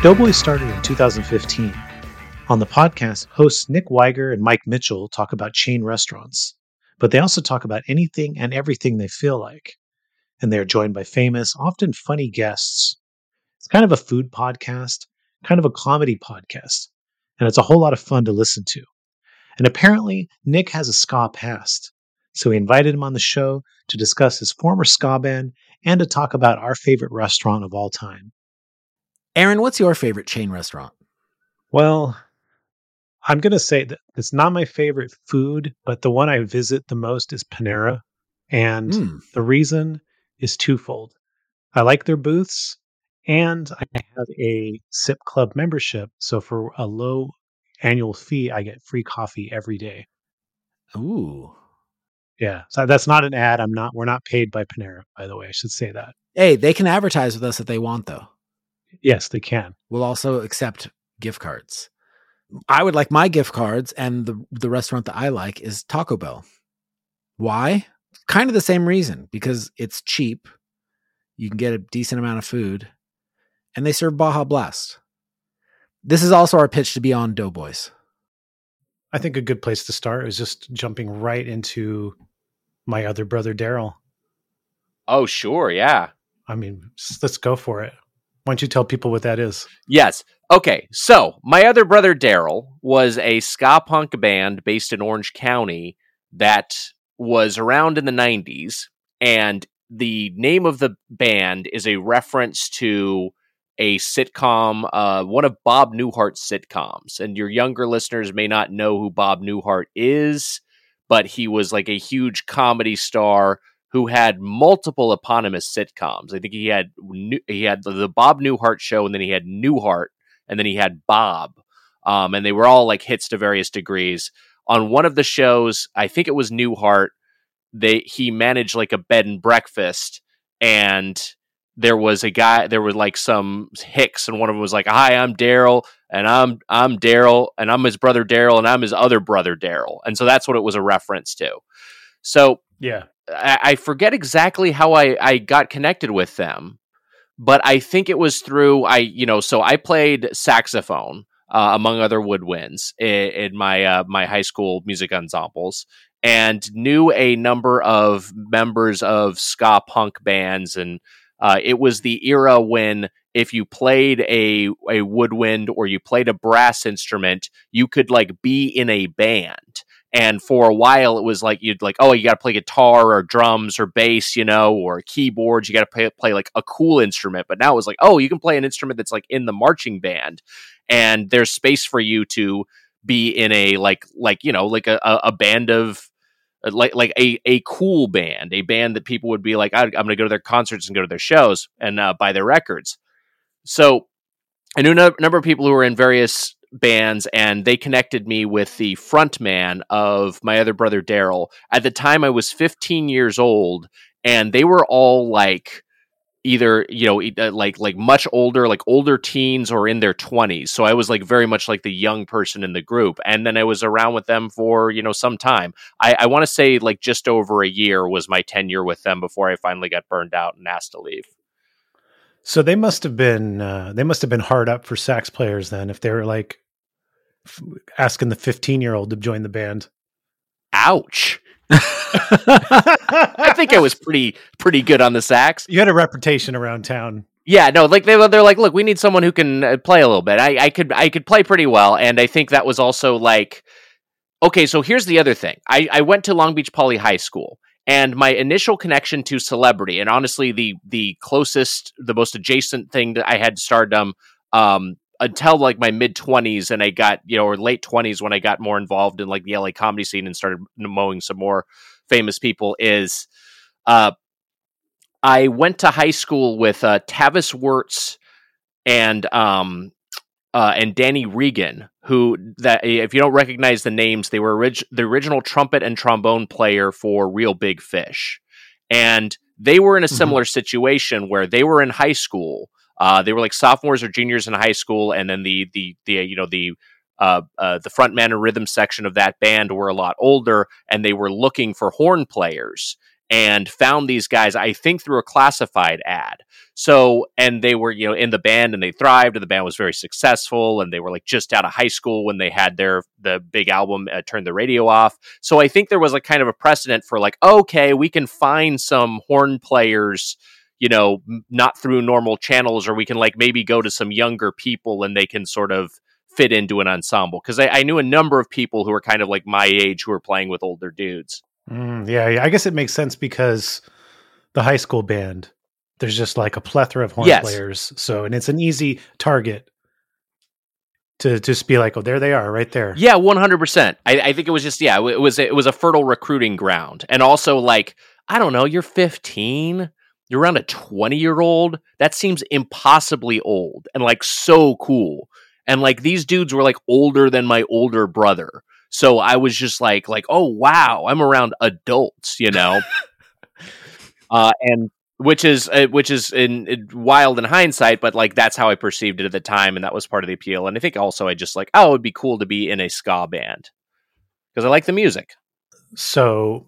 Doughboy started in 2015. On the podcast, hosts Nick Wiger and Mike Mitchell talk about chain restaurants, but they also talk about anything and everything they feel like. And they are joined by famous, often funny guests. It's kind of a food podcast, kind of a comedy podcast, and it's a whole lot of fun to listen to. And apparently, Nick has a ska past, so we invited him on the show to discuss his former ska band and to talk about our favorite restaurant of all time. Aaron, what's your favorite chain restaurant? Well, I'm going to say that it's not my favorite food, but the one I visit the most is Panera. And Mm. the reason is twofold. I like their booths and I have a SIP club membership. So for a low annual fee, I get free coffee every day. Ooh. Yeah. So that's not an ad. I'm not, we're not paid by Panera, by the way. I should say that. Hey, they can advertise with us if they want, though. Yes, they can. We'll also accept gift cards. I would like my gift cards, and the the restaurant that I like is Taco Bell. Why? Kind of the same reason because it's cheap. You can get a decent amount of food, and they serve Baja Blast. This is also our pitch to be on Doughboys. I think a good place to start is just jumping right into my other brother, Darryl. Oh, sure, yeah. I mean, let's go for it. Why don't you tell people what that is? Yes. Okay, so my other brother Darryl was a ska punk band based in Orange County that was around in the 90s, and the name of the band is a reference to a sitcom, uh, one of Bob Newhart's sitcoms. And your younger listeners may not know who Bob Newhart is, but he was like a huge comedy star who had multiple eponymous sitcoms. I think he had he had the, Bob Newhart show, and then he had Newhart, and then he had Bob, um, and they were all like hits to various degrees. On one of the shows, I think it was Newhart. They he managed like a bed and breakfast, and there was a guy. There were like some hicks, and one of them was like, "Hi, I'm Darryl." And I'm I'm Darryl, and I'm his brother Darryl, and I'm his other brother Darryl, and so that's what it was a reference to. So Yeah. I, I forget exactly how I, I got connected with them, but I think it was through I you know so I played saxophone uh, among other woodwinds in, in my uh, my high school music ensembles and knew a number of members of ska punk bands and uh, it was the era when if you played a a woodwind or you played a brass instrument you could like be in a band and for a while, it was like you'd like, oh, you got to play guitar or drums or bass, you know, or keyboards. You got to play, play like a cool instrument. But now it was like, oh, you can play an instrument that's like in the marching band, and there's space for you to be in a like like you know like a, a band of like like a a cool band, a band that people would be like, I'm going to go to their concerts and go to their shows and uh, buy their records. So I knew a number of people who were in various bands and they connected me with the front man of my other brother Darryl. At the time I was 15 years old and they were all like either you know uh, like like much older like older teens or in their 20s so i was like very much like the young person in the group. And then i was around with them for you know some time. I, I want to say like just over a year was my tenure with them before i finally got burned out and asked to leave. So they must have been uh, they must have been hard up for sax players then if they were like f- asking the 15 year old to join the band. ouch i think i was pretty pretty good on the sax You had a reputation around town. Yeah, no, like they they're like, look, we need someone who can uh, play a little bit. I, I could I could play pretty well, and I think that was also like, okay. So here's the other thing. I I went to Long Beach Poly High School, and my initial connection to celebrity, and honestly, the the closest, the most adjacent thing that I had to stardom, um, until like my mid twenties, and I got you know or late twenties when I got more involved in like the LA comedy scene and started mowing some more famous people is, uh, I went to high school with uh, Tavis Werts and um uh, and Danny Regan, who that if you don't recognize the names, they were orig- the original trumpet and trombone player for Reel Big Fish, and they were in a Mhm. similar situation where they were in high school. Uh, they were like sophomores or juniors in high school, and then the the the you know the uh, uh, the frontman and rhythm section of that band were a lot older, and they were looking for horn players and found these guys, I think, through a classified ad. So, and they were, you know, in the band and they thrived, and the band was very successful, and they were like just out of high school when they had their the big album uh, "Turn the Radio Off." So, I think there was a kind of a precedent for like, okay, we can find some horn players, you know, not through normal channels, or we can like maybe go to some younger people and they can sort of fit into an ensemble. Because I, I knew a number of people who were kind of like my age who were playing with older dudes. Mm, yeah, yeah, I guess it makes sense because the high school band, there's just like a plethora of horn Yes. players. So, and it's an easy target to just be like, oh, there they are, right there. Yeah, one hundred percent. I I think it was just yeah, it was it was a fertile recruiting ground, and also like I don't know, you're fifteen, you're around a twenty year old. That seems impossibly old and like so cool, and like these dudes were like older than my older brother. So I was just like like oh wow, I'm around adults, you know, uh, and which is uh, which is in, in wild in hindsight, but like that's how I perceived it at the time, and that was part of the appeal. And I think also I just like, oh, it'd be cool to be in a ska band because I like the music. So,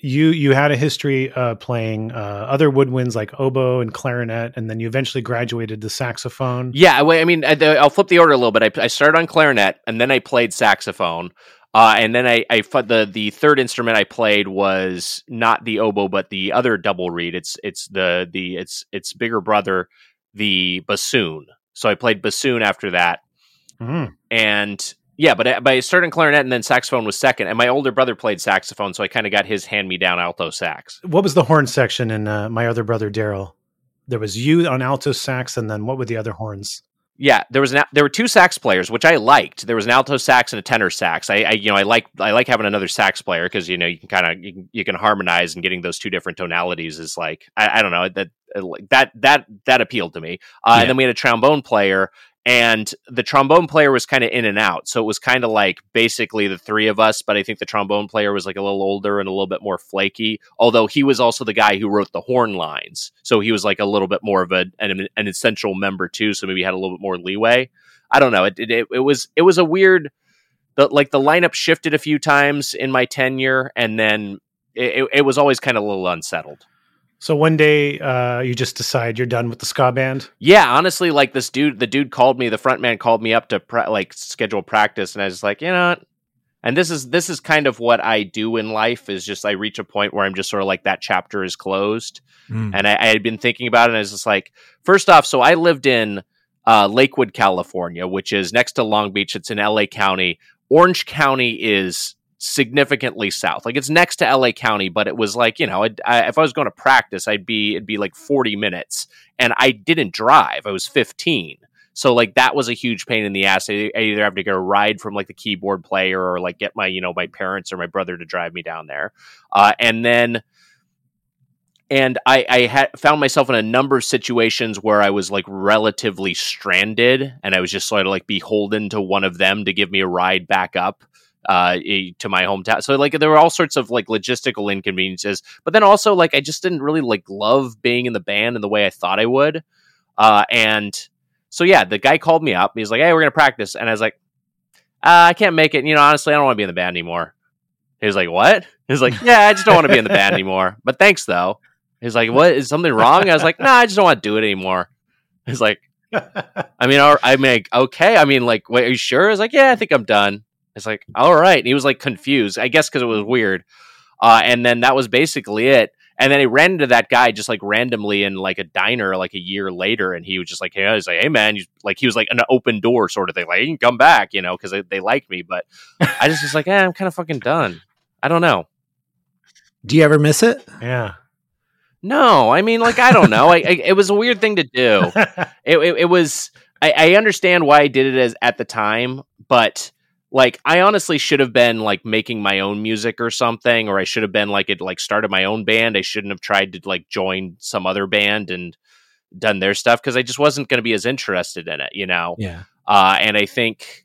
you you had a history uh, playing uh, other woodwinds like oboe and clarinet, and then you eventually graduated to saxophone. Yeah, I- I mean, I, I'll flip the order a little bit. I, I started on clarinet, and then I played saxophone. Uh, and then I, I the the third instrument I played was not the oboe, but the other double reed. It's it's the the it's its bigger brother, the bassoon. So I played bassoon after that, Mm. and yeah, but I, but I started in clarinet, and then saxophone was second. And my older brother played saxophone, so I kind of got his hand me down alto sax. What was the horn section in uh, my other brother Darryl? There was you on alto sax, and then what were the other horns? Yeah, there was an, there were two sax players, which I liked. There was an alto sax and a tenor sax. I, I you know I like I like having another sax player because you know you can kind of you, can- you can harmonize and getting those two different tonalities is like I, I don't know that that that that appealed to me. Uh, Yeah. And then we had a trombone player, and the trombone player was kind of in and out, so it was kind of like basically the three of us. But I think the trombone player was like a little older and a little bit more flaky. Although he was also the guy who wrote the horn lines, so he was like a little bit more of a an, an essential member too. So maybe had a little bit more leeway. I don't know. It it, it was it was a weird. The, like the lineup shifted a few times in my tenure, and then it, it, it was always kind of a little unsettled. So one day uh, you just decide you're done with the ska band. Yeah, honestly, like this dude, the dude called me, the front man called me up to pra- like schedule practice, and I was like, you know, what? and this is this is kind of what I do in life is just I reach a point where I'm just sort of like that chapter is closed, Mm. and I, I had been thinking about it, and I was just like, first off, so I lived in uh, Lakewood, California, which is next to Long Beach. It's in LA County. Orange County is significantly south. Like it's next to LA County, but it was like you know, I, if I was going to practice, I'd be it'd be like forty minutes, and I didn't drive. I was fifteen. So like that was a huge pain in the ass. I either have to get a ride from like the keyboard player or like get my you know my parents or my brother to drive me down there, uh, and then and I, I had found myself in a number of situations where I was like relatively stranded, and I was just sort of like beholden to one of them to give me a ride back up uh to my hometown. So like there were all sorts of like logistical inconveniences but then also like i just didn't really like love being in the band in the way i thought i would. Uh and so yeah the guy called me up. He's like hey we're gonna practice. And i was like uh, i can't make it. You know honestly i don't want to be in the band anymore. He was like what? He's like yeah i just don't want to be in the band anymore. But thanks though. He's like what? Is something wrong? I was like no nah, i just don't want to do it anymore. He's like I mean, I mean, like, okay. I mean, like, wait, are you sure? I was like, yeah, I think I'm done. It's like, all right. And he was like confused, I guess, because it was weird. Uh, and then that was basically it. And then he ran into that guy just like randomly in like a diner like a year later, and he was just like, "Hey, he's like, hey man," he's like he was like an open door sort of thing, like you can come back, you know, because they, they liked me. But I just was like, eh, I'm kind of fucking done. I don't know. Do you ever miss it? Yeah. No, I mean, like I don't know. I, I it was a weird thing to do. it, it, it was. I, I understand why I did it as at the time, but like I honestly should have been like making my own music or something, or I should have been like it like started my own band. I shouldn't have tried to like join some other band and done their stuff because I just wasn't going to be as interested in it, you know. Yeah. Uh, and I think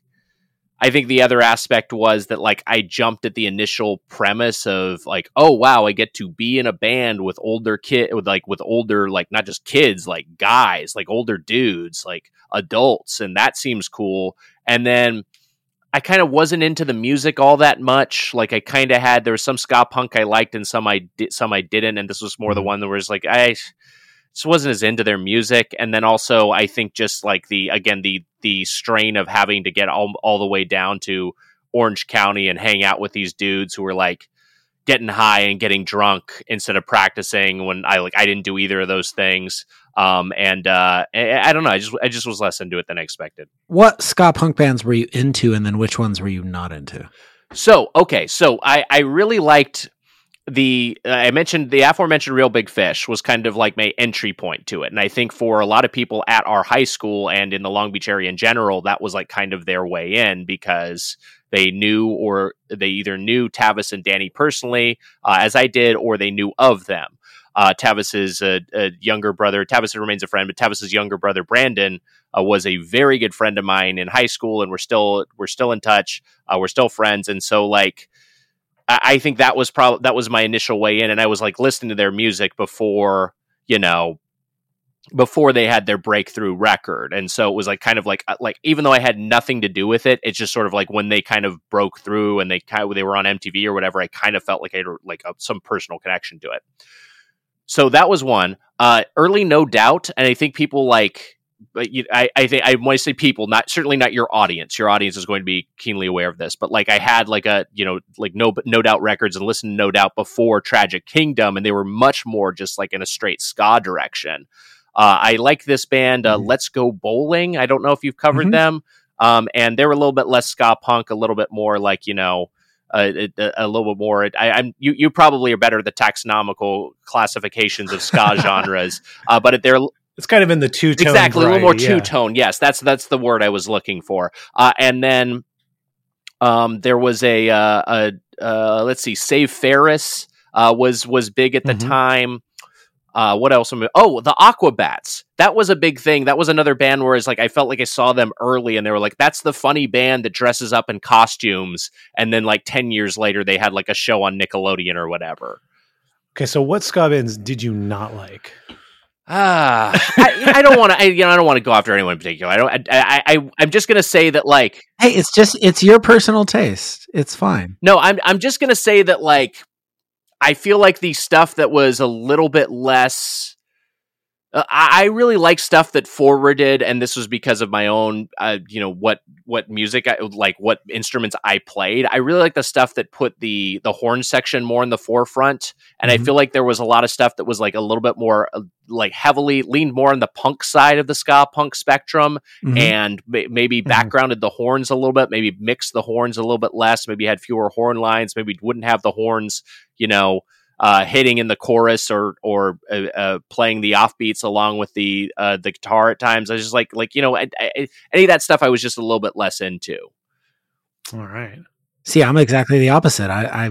I think the other aspect was that like I jumped at the initial premise of like, oh wow, I get to be in a band with older kid with like with older like not just kids, like guys, like older dudes, like adults, and that seems cool. And then I kind of wasn't into the music all that much. Like I kind of had there was some ska punk I liked and some I did some I didn't, and this was more mm-hmm. the one that was like I just wasn't as into their music. And then also I think just like the again the the strain of having to get all all the way down to Orange County and hang out with these dudes who were like getting high and getting drunk instead of practicing when I like I didn't do either of those things. Um, and uh, I, I, don't know. I just I just was less into it than I expected. What ska punk bands were you into, and then which ones were you not into? So okay, so I I really liked the uh, I mentioned the aforementioned Reel Big Fish was kind of like my entry point to it, and I think for a lot of people at our high school and in the Long Beach area in general, that was like kind of their way in because they knew or they either knew Tavis and Danny personally, uh, as I did, or they knew of them uh, Tavis's younger brother. Tavis remains a friend, but Tavis's younger brother Brandon uh, was a very good friend of mine in high school, and we're still we're still in touch. Uh, we're still friends, and so like I, I think that was probably that was my initial way in, and I was like listening to their music before you know before they had their breakthrough record and so it was like kind of like uh, like even though i had nothing to do with it it's just sort of like when they kind of broke through and they kind of they were on mtv or whatever i kind of felt like i had like a, some personal connection to it so that was one. Uh, early, no doubt, and I think people like. You, I, I think I want to say people, not certainly not your audience. Your audience is going to be keenly aware of this, but like I had like a you know like no no doubt records and listened to no doubt before Tragic Kingdom, and they were much more just like in a straight ska direction. Uh, I like this band, uh, mm-hmm. Let's Go Bowling. I don't know if you've covered mm-hmm. them, um, and they were a little bit less ska punk, a little bit more like you know a, a, a, little bit more. I, am you, you probably are better at the taxonomical classifications of ska genres, uh, but they're it's kind of in the two tone exactly variety, a little more two tone. Yeah. Yes, that's that's the word I was looking for. Uh, and then um, there was a, uh, a uh, let's see, Save Ferris uh, was was big at the mm-hmm. time. Uh, what else? Am I, oh, the Aquabats. That was a big thing. That was another band where it's like I felt like I saw them early, and they were like, "That's the funny band that dresses up in costumes." And then, like ten years later, they had like a show on Nickelodeon or whatever. Okay, so what ska bands did you not like? Ah, I, I, don't want to. You know, I don't want to go after anyone in particular. I don't. I, I, I'm just gonna say that, like, hey, it's just it's your personal taste. It's fine. No, I'm. I'm just gonna say that, like, I feel like the stuff that was a little bit less. Uh, I, really like stuff that forwarded, and this was because of my own, uh, you know, what what music, I, like what instruments I played. I really like the stuff that put the the horn section more in the forefront, and mm-hmm. I feel like there was a lot of stuff that was like a little bit more uh, like heavily leaned more on the punk side of the ska punk spectrum, mm-hmm. and maybe mm-hmm. backgrounded the horns a little bit, maybe mixed the horns a little bit less, maybe had fewer horn lines, maybe wouldn't have the horns you know, uh, hitting in the chorus or or uh, uh, playing the offbeats along with the uh, the guitar at times. I was just like like you know I, I, any of that stuff I was just a little bit less into. All right. See, I'm exactly the opposite. I, I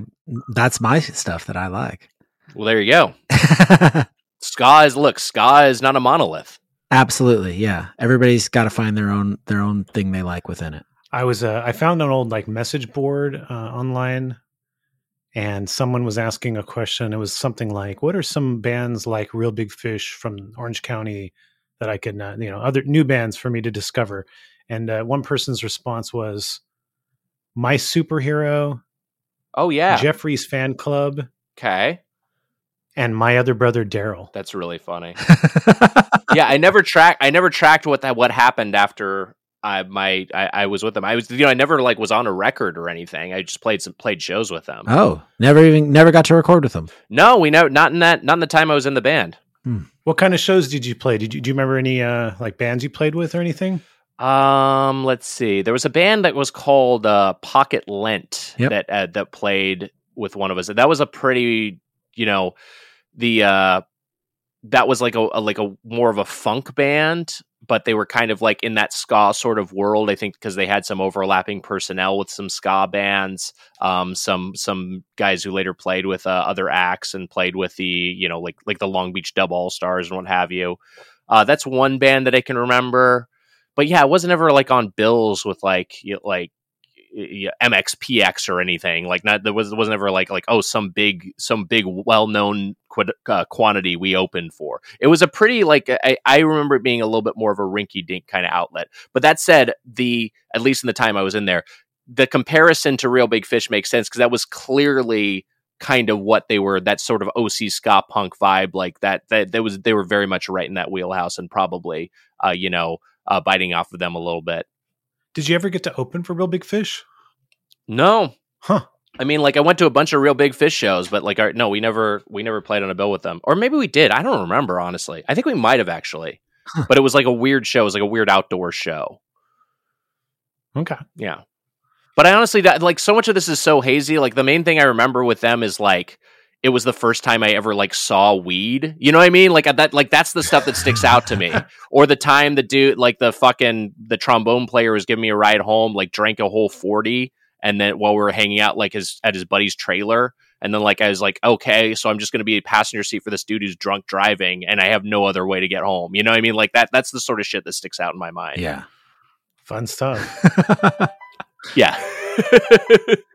that's my stuff that I like. Well, there you go. ska is look. Ska is not a monolith. Absolutely, yeah. Everybody's got to find their own their own thing they like within it. I was uh, I found an old like message board uh, online, and someone was asking a question. It was something like, "What are some bands like Reel Big Fish from Orange County that I could, uh, you know, other new bands for me to discover?" And uh, one person's response was, "My Superhero, Oh yeah. Jeffrey's Fan Club, Okay. and My Other Brother Darryl." That's really funny. yeah, I never track. I never tracked what that what happened after I my I, I was with them. I was you know I never like was on a record or anything. I just played some played shows with them. oh, never even never got to record with them. No, we never not in that not in the time I was in the band. What kind of shows did you play? Did you do you remember any uh, like bands you played with or anything? Um, let's see. There was a band that was called uh, Pocket Lent Yep. that uh, that played with one of us. That was a pretty, you know, the uh that was like a, a like a more of a funk band, but they were kind of like in that ska sort of world. I think because they had some overlapping personnel with some ska bands. Um, some some guys who later played with uh, other acts and played with the you know like like the Long Beach Dub All Stars and what have you. Uh, that's one band that I can remember but yeah, it wasn't ever like on bills with like you like MXPX or anything. Like not there was there wasn't ever like like oh some big some big well known qu- uh, quantity we opened for. It was a pretty like I, I remember it being a little bit more of a rinky dink kind of outlet. But that said, the at least in the time I was in there, the comparison to Reel Big Fish makes sense because that was clearly kind of what they were that sort of OC ska punk vibe like that that that was they were very much right in that wheelhouse and probably uh you know uh biting off of them a little bit Did you ever get to open for Reel Big Fish? no Huh. I mean like I went to a bunch of reel big fish shows but like our, no we never we never played on a bill with them or maybe we did I don't remember honestly I think we might have actually Huh. but it was like a weird show it was like a weird outdoor show Okay. Yeah. But I honestly like so much of this is so hazy. Like the main thing I remember with them is like it was the first time I ever like saw weed. You know what I mean? Like that like that's the stuff that sticks out to me. Or the time the dude like the fucking the trombone player was giving me a ride home, like drank a whole 40 and then while we were hanging out like his at his buddy's trailer and then like I was like, okay, so I'm just going to be a passenger seat for this dude who's drunk driving and I have no other way to get home. You know what I mean? Like that that's the sort of shit that sticks out in my mind. Yeah. Fun stuff. Yeah.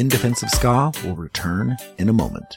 In Defense of Ska will return in a moment.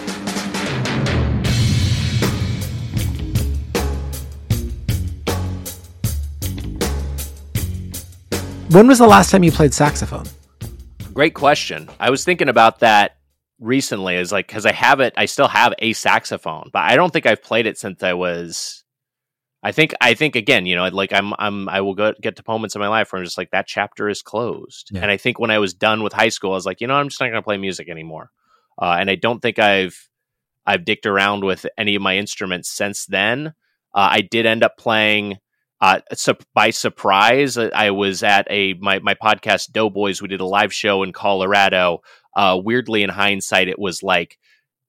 When was the last time you played saxophone? Great question. I was thinking about that recently. Is like because I have it, I still have a saxophone, but I don't think I've played it since I was. I think I think again, you know, like I'm I'm I will go get to moments in my life where I'm just like that chapter is closed, Yeah. and I think when I was done with high school, I was like, you know, I'm just not going to play music anymore, uh, and I don't think I've I've dicked around with any of my instruments since then. Uh, I did end up playing uh, su- by surprise, uh, I was at a my my podcast Doughboys. We did a live show in Colorado. Uh, weirdly, in hindsight, it was like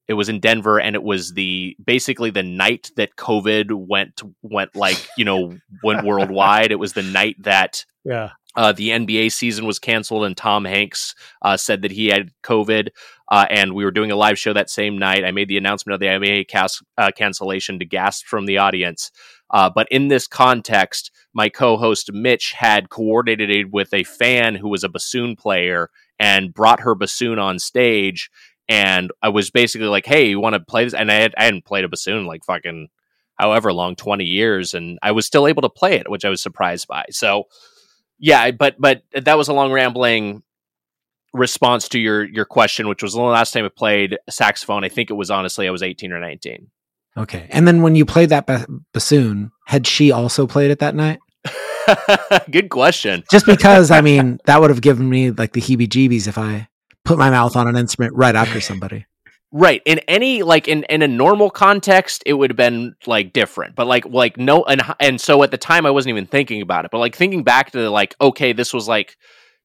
it was in Denver, and it was the basically the night that COVID went went like you know went worldwide. It was the night that Yeah. uh, the NBA season was canceled, and Tom Hanks uh, said that he had COVID. Uh, and we were doing a live show that same night. I made the announcement of the NBA cas- uh, cancellation to gasp from the audience. Uh, but in this context, my co-host Mitch had coordinated with a fan who was a bassoon player and brought her bassoon on stage. And I was basically like, "Hey, you want to play this?" And I, had, I hadn't played a bassoon like fucking however long, twenty years, and I was still able to play it, which I was surprised by. So yeah, but but that was a long rambling response to your your question, which was the last time I played saxophone. I think it was honestly I was eighteen or nineteen. Okay. And then when you played that ba- bassoon, had she also played it that night? Good question. Just because, I mean, that would have given me like the heebie jeebies if I put my mouth on an instrument right after somebody. Right. In any like in, in a normal context, it would have been like different. But like like no and and so at the time I wasn't even thinking about it. But like thinking back to like, okay, this was like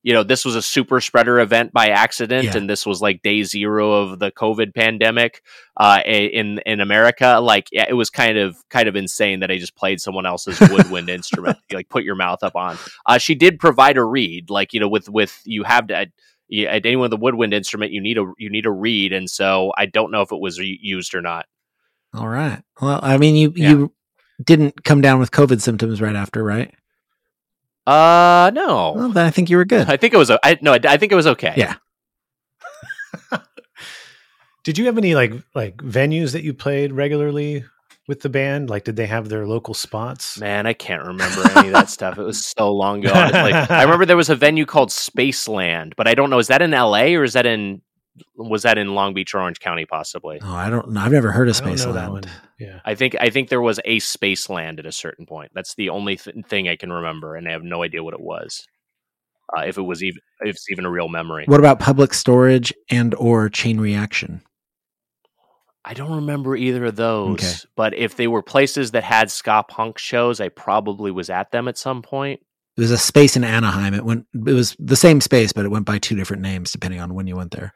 you know, this was a super spreader event by accident, Yeah. and this was like day zero of the COVID pandemic uh, in in America. Like, yeah, it was kind of kind of insane that I just played someone else's woodwind instrument. Like, put your mouth up on. Uh, she did provide a reed, like you know, with with you have to. you- At anyone with a woodwind instrument, you need a you need a reed, and so I don't know if it was re- used or not. All right. Well, I mean, you Yeah. you didn't come down with COVID symptoms right after, right? Uh, no, Well, then I think you were good. I think it was. o- I no, I, I think it was okay. Yeah. Did you have any like like venues that you played regularly with the band? Like, did they have their local spots? Man, I can't remember any of that stuff. It was so long ago. It's Like, I remember there was a venue called Spaceland, but I don't know. Is that in L.A. or is that in was that in Long Beach or Orange County? Possibly. Oh, I don't know. I've never heard of I don't that one. Spaceland. Yeah. I think I think there was a Spaceland at a certain point. That's the only th- thing I can remember, and I have no idea what it was. Uh, if it was even if it's even a real memory. What about public storage and or chain reaction? I don't remember either of those. Okay. But if they were places that had ska punk shows, I probably was at them at some point. It was a space in Anaheim. It went. It was the same space, but it went by two different names depending on when you went there.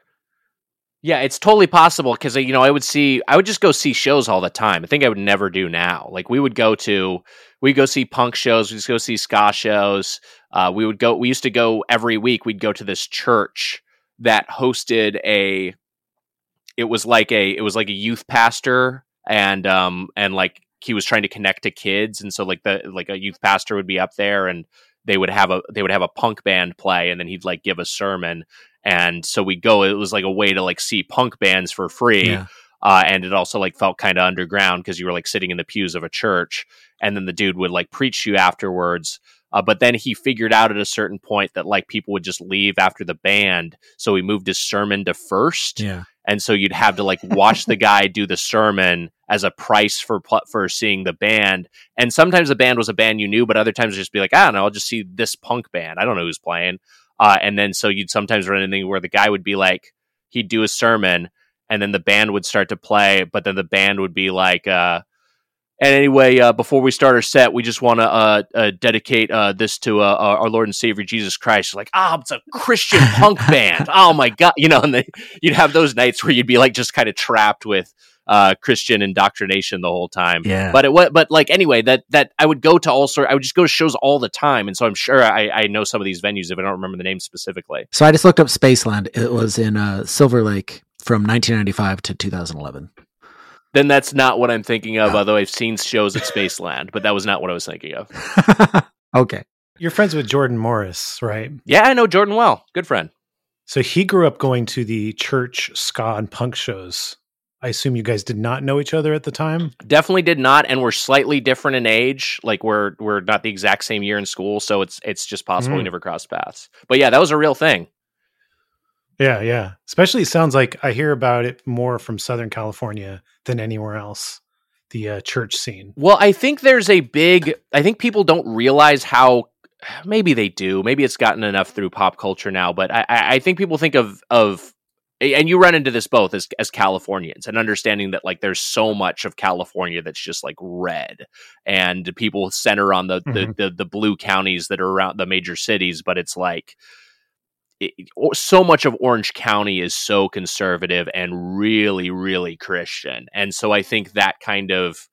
Yeah, it's totally possible because you know I would see I would just go see shows all the time. I think I would never do now. Like we would go to we go see punk shows, we go see ska shows. Uh, we would go. We used to go every week. We'd go to this church that hosted a. It was like a it was like a youth pastor and um and like he was trying to connect to kids and so like the like a youth pastor would be up there and they would have a they would have a punk band play and then he'd like give a sermon and so we go it was like a way to like see punk bands for free Yeah. uh, and it also like felt kind of underground because you were like sitting in the pews of a church and then the dude would like preach to you afterwards uh, but then he figured out at a certain point that like people would just leave after the band so he moved his sermon to first Yeah. and so you'd have to like watch the guy do the sermon as a price for for seeing the band and sometimes the band was a band you knew but other times it'd just be like i don't know i'll just see this punk band i don't know who's playing uh, and then so you'd sometimes run into where the guy would be like he'd do a sermon and then the band would start to play but then the band would be like uh and anyway, uh, before we start our set, we just want to uh, uh, dedicate uh, this to uh, our Lord and Savior Jesus Christ. Like, ah, it's a Christian punk band. Oh my god, you know, and then you'd have those nights where you'd be like just kind of trapped with uh, Christian indoctrination the whole time. Yeah. But it was, but like anyway, that that I would go to all sort. I would just go to shows all the time, and so I'm sure I, I know some of these venues if I don't remember the name specifically. So I just looked up Spaceland. It was in uh, Silver Lake from 1995 to 2011. Then that's not what I'm thinking of. Oh. Although I've seen shows at Spaceland, but that was not what I was thinking of. okay. You're friends with Jordan Morris, right? Yeah, I know Jordan well. Good friend. So he grew up going to the church ska and punk shows. I assume you guys did not know each other at the time. Definitely did not, and we're slightly different in age. Like we're we're not the exact same year in school, so it's it's just possible we Mm. never crossed paths. But yeah, that was a real thing. Yeah, yeah. Especially it sounds like I hear about it more from Southern California than anywhere else. The uh, church scene. Well, I think there's a big. I think people don't realize how. Maybe they do. Maybe it's gotten enough through pop culture now, but I, I I think people think of of and you run into this both as as Californians and understanding that like there's so much of California that's just like red and people center on the Mhm. the, the the blue counties that are around the major cities but it's like it, so much of Orange County is so conservative and really really Christian and so I think that kind of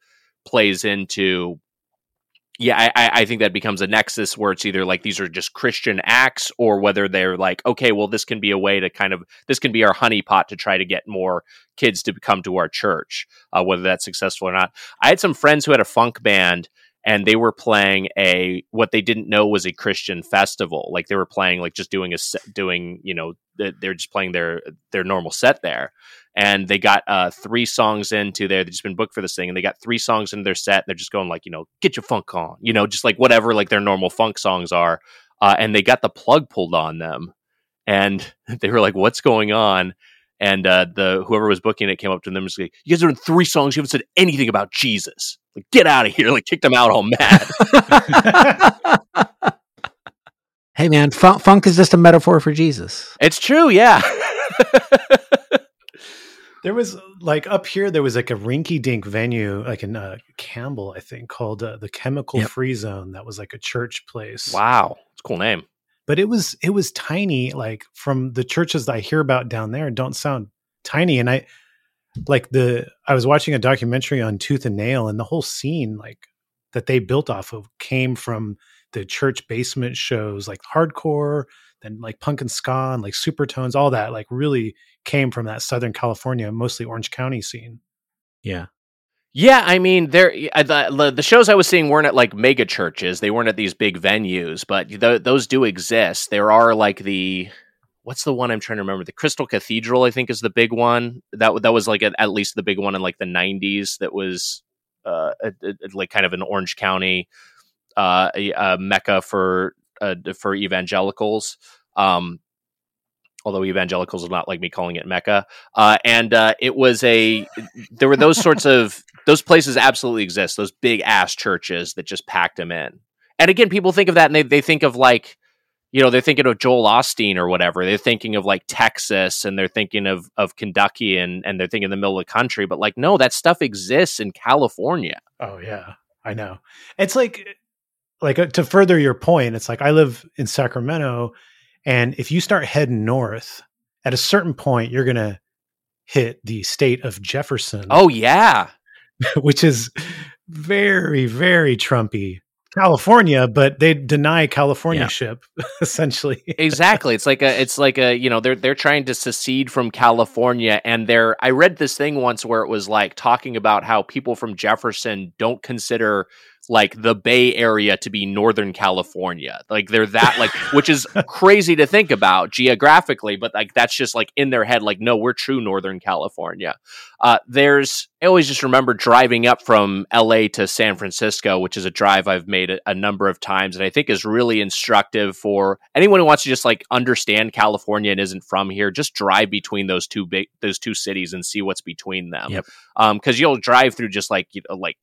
plays into yeah, I, I think that becomes a nexus where it's either like these are just Christian acts, or whether they're like, okay, well, this can be a way to kind of this can be our honeypot to try to get more kids to come to our church, uh, whether that's successful or not. I had some friends who had a funk band, and they were playing a what they didn't know was a Christian festival. Like they were playing like just doing a doing you know they're just playing their their normal set there, and they got uh, three songs into there. They've just been booked for this thing, and they got three songs into their set. And they're just going like, you know, get your funk on, you know, just like whatever like their normal funk songs are. Uh, and they got the plug pulled on them, and they were like, "What's going on?" And uh, the whoever was booking it came up to them and was like, "You guys are doing three songs. You haven't said anything about Jesus. Like, get out of here!" Like, kicked them out all mad. hey man, funk, funk is just a metaphor for Jesus. it's true, yeah. There was like up here, there was like a rinky dink venue, like in uh, Campbell, I think, called uh, the Chemical Yep. Free Zone. That was like a church place. wow, it's a cool name. But it was it was tiny. Like from the churches that I hear about down there, don't sound tiny. And I like the I was watching a documentary on Tooth and Nail, and the whole scene like that they built off of came from the church basement shows, like hardcore, then like punk and ska and like supertones, all that like really came from that Southern California, mostly Orange County scene. Yeah. Yeah, I mean, there uh, the, the shows I was seeing weren't at like mega churches; they weren't at these big venues, but th- those do exist. There are like the what's the one I'm trying to remember? The Crystal Cathedral, I think, is the big one. That that was like at, at least the big one in like the '90s. That was uh, a- a- like kind of an Orange County uh, a, a mecca for uh, for evangelicals. Um, although evangelicals will not like me calling it mecca uh, and uh, it was a there were those sorts of those places absolutely exist those big ass churches that just packed them in. And again people think of that and they, they think of like you know they're thinking of joel osteen or whatever. They're thinking of like texas and they're thinking of of kentucky and and they're thinking in the middle of the country. But like no that stuff exists in california. Oh yeah, I know. It's like like uh, to further your point, it's like I live in Sacramento and if you start heading north, at a certain point you're going to hit the state of Jefferson, oh yeah which is very very Trumpy. California, but they deny California Yeah. ship essentially. exactly it's like a it's like a you know they're they're trying to secede from california and they're i read this thing once where it was like talking about how people from jefferson don't consider like the bay area to be northern california. Like they're that like which is crazy to think about geographically but like that's just like in their head like no we're true northern california. Uh there's i always just remember driving up from la to san francisco which is a drive i've made a, a number of times and i think is really instructive for anyone who wants to just like understand california and isn't from here just drive between those two big those two cities and see what's between them. Yep. um because you'll drive through just like you know like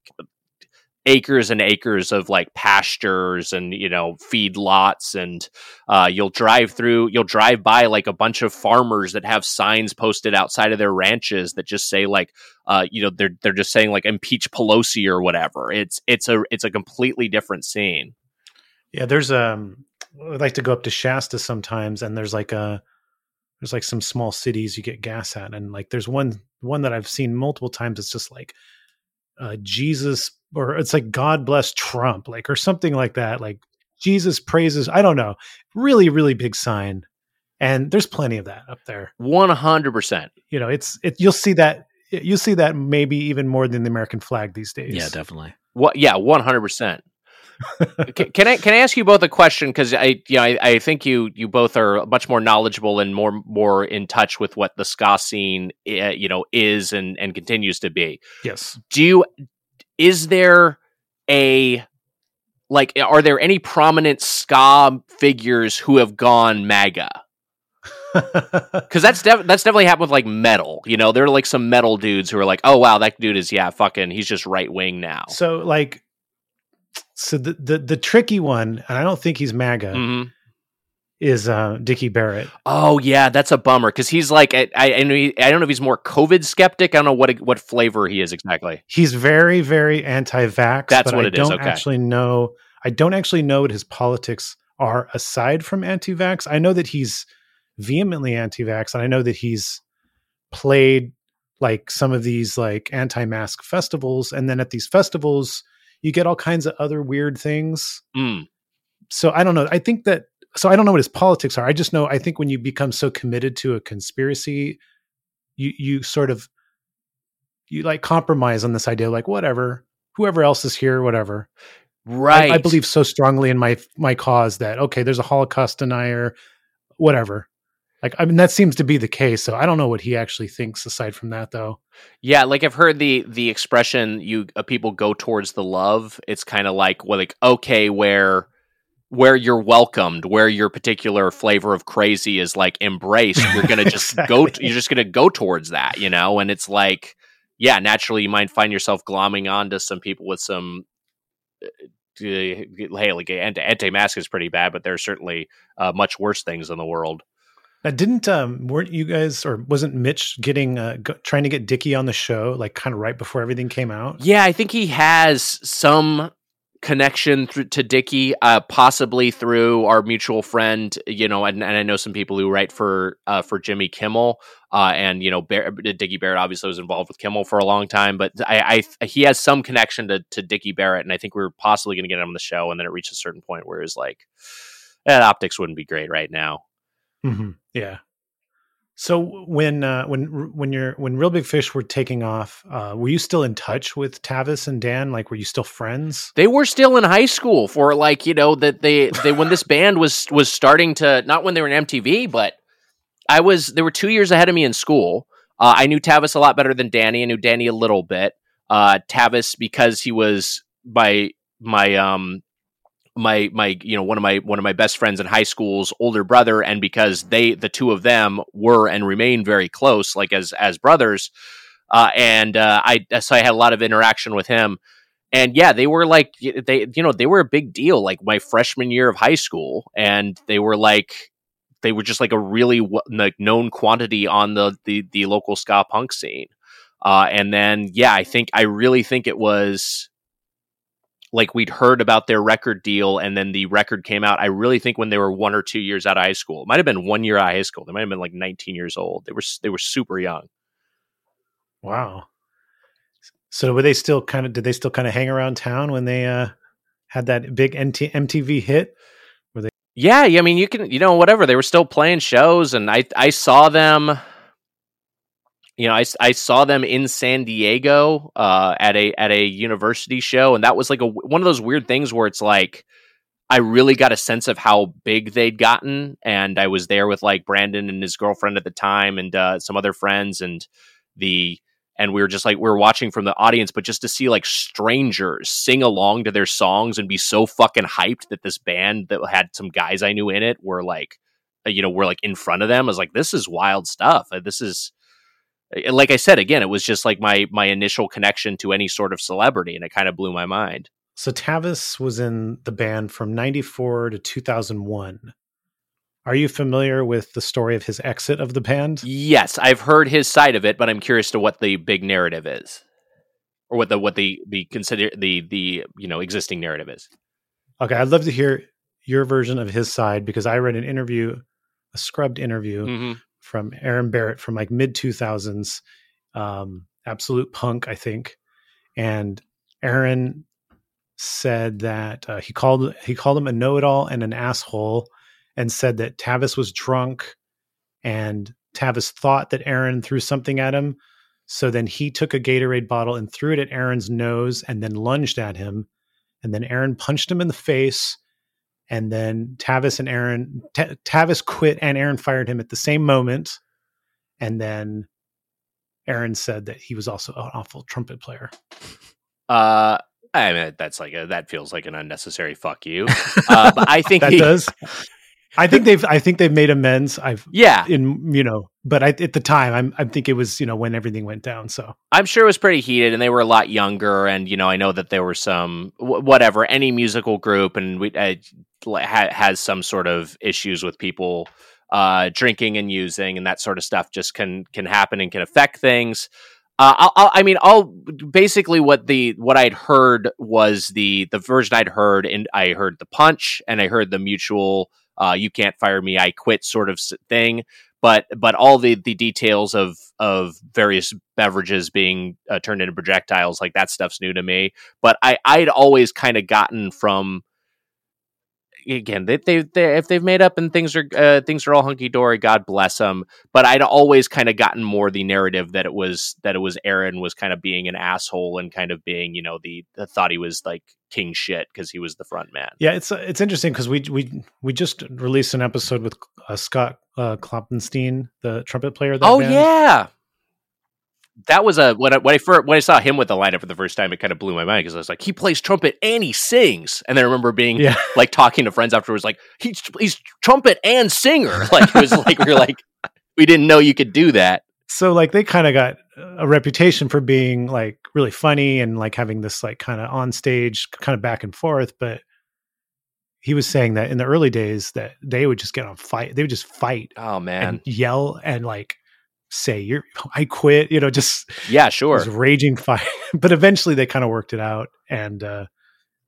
acres and acres of like pastures and you know feed lots and uh, you'll drive through you'll drive by like a bunch of farmers that have signs posted outside of their ranches that just say like uh, you know they're they're just saying like impeach Pelosi or whatever. It's it's a it's a completely different scene. Yeah, there's um I like to go up to Shasta sometimes and there's like a there's like some small cities you get gas at and like there's one one that I've seen multiple times it's just like uh Jesus or it's like God bless Trump like or something like that like Jesus praises I don't know really really big sign and there's plenty of that up there. 100% you know it's it you'll see that you'll see that maybe even more than the American flag these days. Yeah, definitely. what yeah 100% can, can I can I ask you both a question because I you know I, I think you you both are much more knowledgeable and more more in touch with what the ska scene uh, you know is and and continues to be. yes Do you is there a like are there any prominent ska figures who have gone MAGA? Because that's def- that's definitely happened with like metal. You know, there are like some metal dudes who are like, oh wow, that dude is yeah fucking he's just right wing now. So like so the, the the tricky one, and I don't think he's MAGA, Mhm. is uh, Dicky Barrett. Oh yeah, that's a bummer because he's like I I, I know he- I don't know if he's more COVID skeptic. I don't know what what flavor he is exactly. He's very, very anti-vax. That's but what I it is, don't okay. actually know. I don't actually know what his politics are aside from anti-vax. I know that he's vehemently anti-vax, and I know that he's played like some of these like anti-mask festivals, and then at these festivals, you get all kinds of other weird things. Mm. So I don't know. I think that. So I don't know what his politics are. I just know. I think when you become so committed to a conspiracy, you you sort of you like compromise on this idea like whatever whoever else is here whatever Right. I, I believe so strongly in my my cause that okay there's a holocaust denier whatever like i mean that seems to be the case so i don't know what he actually thinks aside from that though Yeah, like I've heard the the expression you uh, people go towards the love. It's kind of like well, like okay, where where you're welcomed, where your particular flavor of crazy is like embraced, you're gonna just go. Exactly. You're just gonna go towards that, you know. And it's like, yeah, naturally you might find yourself glomming onto some people with some. Uh, hey, like anti anti mask is pretty bad, but there's certainly uh, much worse things in the world. Now didn't um weren't you guys or wasn't mitch getting uh go, trying to get Dicky on the show like kind of right before everything came out Yeah, I think he has some connection through to Dicky, uh, possibly through our mutual friend. You know, and, and I know some people who write for uh, for Jimmy Kimmel, uh, and you know, Bear, Dicky Barrett obviously was involved with Kimmel for a long time, but I, I he has some connection to to Dicky Barrett, and I think we are possibly going to get him on the show, and then it reached a certain point where it's like, that optics wouldn't be great right now. hmm Yeah. So when uh, when when you're when Reel Big Fish were taking off, uh, were you still in touch with Tavis and Dan? Like, were you still friends? they were still in high school for like you know that they they when this band was was starting to not when they were in MTV, but I was they were two years ahead of me in school. Uh, I knew Tavis a lot better than Danny. I knew Danny a little bit. Uh, Tavis because he was my my um my my you know one of my one of my best friends in high school's older brother and because they the two of them were and remain very close like as as brothers uh and uh i so i had a lot of interaction with him. And yeah they were like they you know they were a big deal like my freshman year of high school and they were like they were just like a really like known quantity on the the the local ska punk scene. Uh and then yeah i think i really think it was like we'd heard about their record deal and then the record came out i really think when they were one or two years out of high school it might have been one year out of high school they might have been like 19 years old they were they were super young Wow. So were they still kind of? Did they still kind of hang around town when they uh, had that big NT- MTV hit? yeah yeah. i mean you can you know whatever they were still playing shows and i i saw them you know I, I saw them in san diego uh at a at a university show and that was like a one of those weird things where it's like I really got a sense of how big they'd gotten, and I was there with like Brandon and his girlfriend at the time, and uh, some other friends, and the and we were just like we were watching from the audience, but just to see like strangers sing along to their songs and be so fucking hyped that this band that had some guys I knew in it were like, uh, you know, were like in front of them. I was like, this is wild stuff. Uh, This is like I said again, it was just like my my initial connection to any sort of celebrity, and it kind of blew my mind. So Tavis was in the band from '94 to 2001. Are you familiar with the story of his exit of the band? Yes, I've heard his side of it, but I'm curious to what the big narrative is, or what the what the the consider the the you know existing narrative is. Okay, I'd love to hear your version of his side because I read an interview, a scrubbed interview hmm from Aaron Barrett from like mid 2000s, um, Absolute Punk, I think. And Aaron said that uh, he called he called him a know-it-all and an asshole, and said that Tavis was drunk, and Tavis thought that Aaron threw something at him. So then he took a Gatorade bottle and threw it at Aaron's nose, and then lunged at him, and then Aaron punched him in the face. And then Tavis and Aaron, Ta- Tavis quit and Aaron fired him at the same moment. And then Aaron said that he was also an awful trumpet player. Uh, I mean that's like a, that feels like an unnecessary fuck you. Uh, but I think That he, does. I think they've I think they've made amends. I've Yeah, in you know, but I, at the time, I'm I think it was you know when everything went down. So I'm sure it was pretty heated, and they were a lot younger. And you know, I know that there were some whatever any musical group, and we uh, ha- has some sort of issues with people uh, drinking and using, and that sort of stuff just can can happen and can affect things. Uh, I'll, I'll, I mean, I'll basically what the what I'd heard was the the version I'd heard, and I heard the punch, and I heard the mutual uh, "you can't fire me, I quit" sort of thing. But but all the the details of of various beverages being uh, turned into projectiles, like that stuff's new to me. But I I'd always kind of gotten from again they, they, they if they've made up and things are uh, things are all hunky dory god bless them but i'd always kind of gotten more the narrative that it was that it was aaron was kind of being an asshole and kind of being you know the, the thought he was like king shit because he was the front man yeah, it's uh, it's interesting because we we we just released an episode with uh, Scott uh, Klopfenstein, the trumpet player. That oh band. yeah that was a when I, when I first when I saw him with the lineup for the first time, it kind of blew my mind because I was like, he plays trumpet and he sings, and then I remember being yeah. like talking to friends afterwards, like he's he's trumpet and singer. Like it was like we are like we didn't know you could do that. So like they kind of got a reputation for being like really funny and like having this like kind of on stage kind of back and forth, but he was saying that in the early days that they would just get on fight. They would just fight Oh man, and yell and like say you're I quit, you know, just yeah, it sure. was raging fire but eventually they kind of worked it out and uh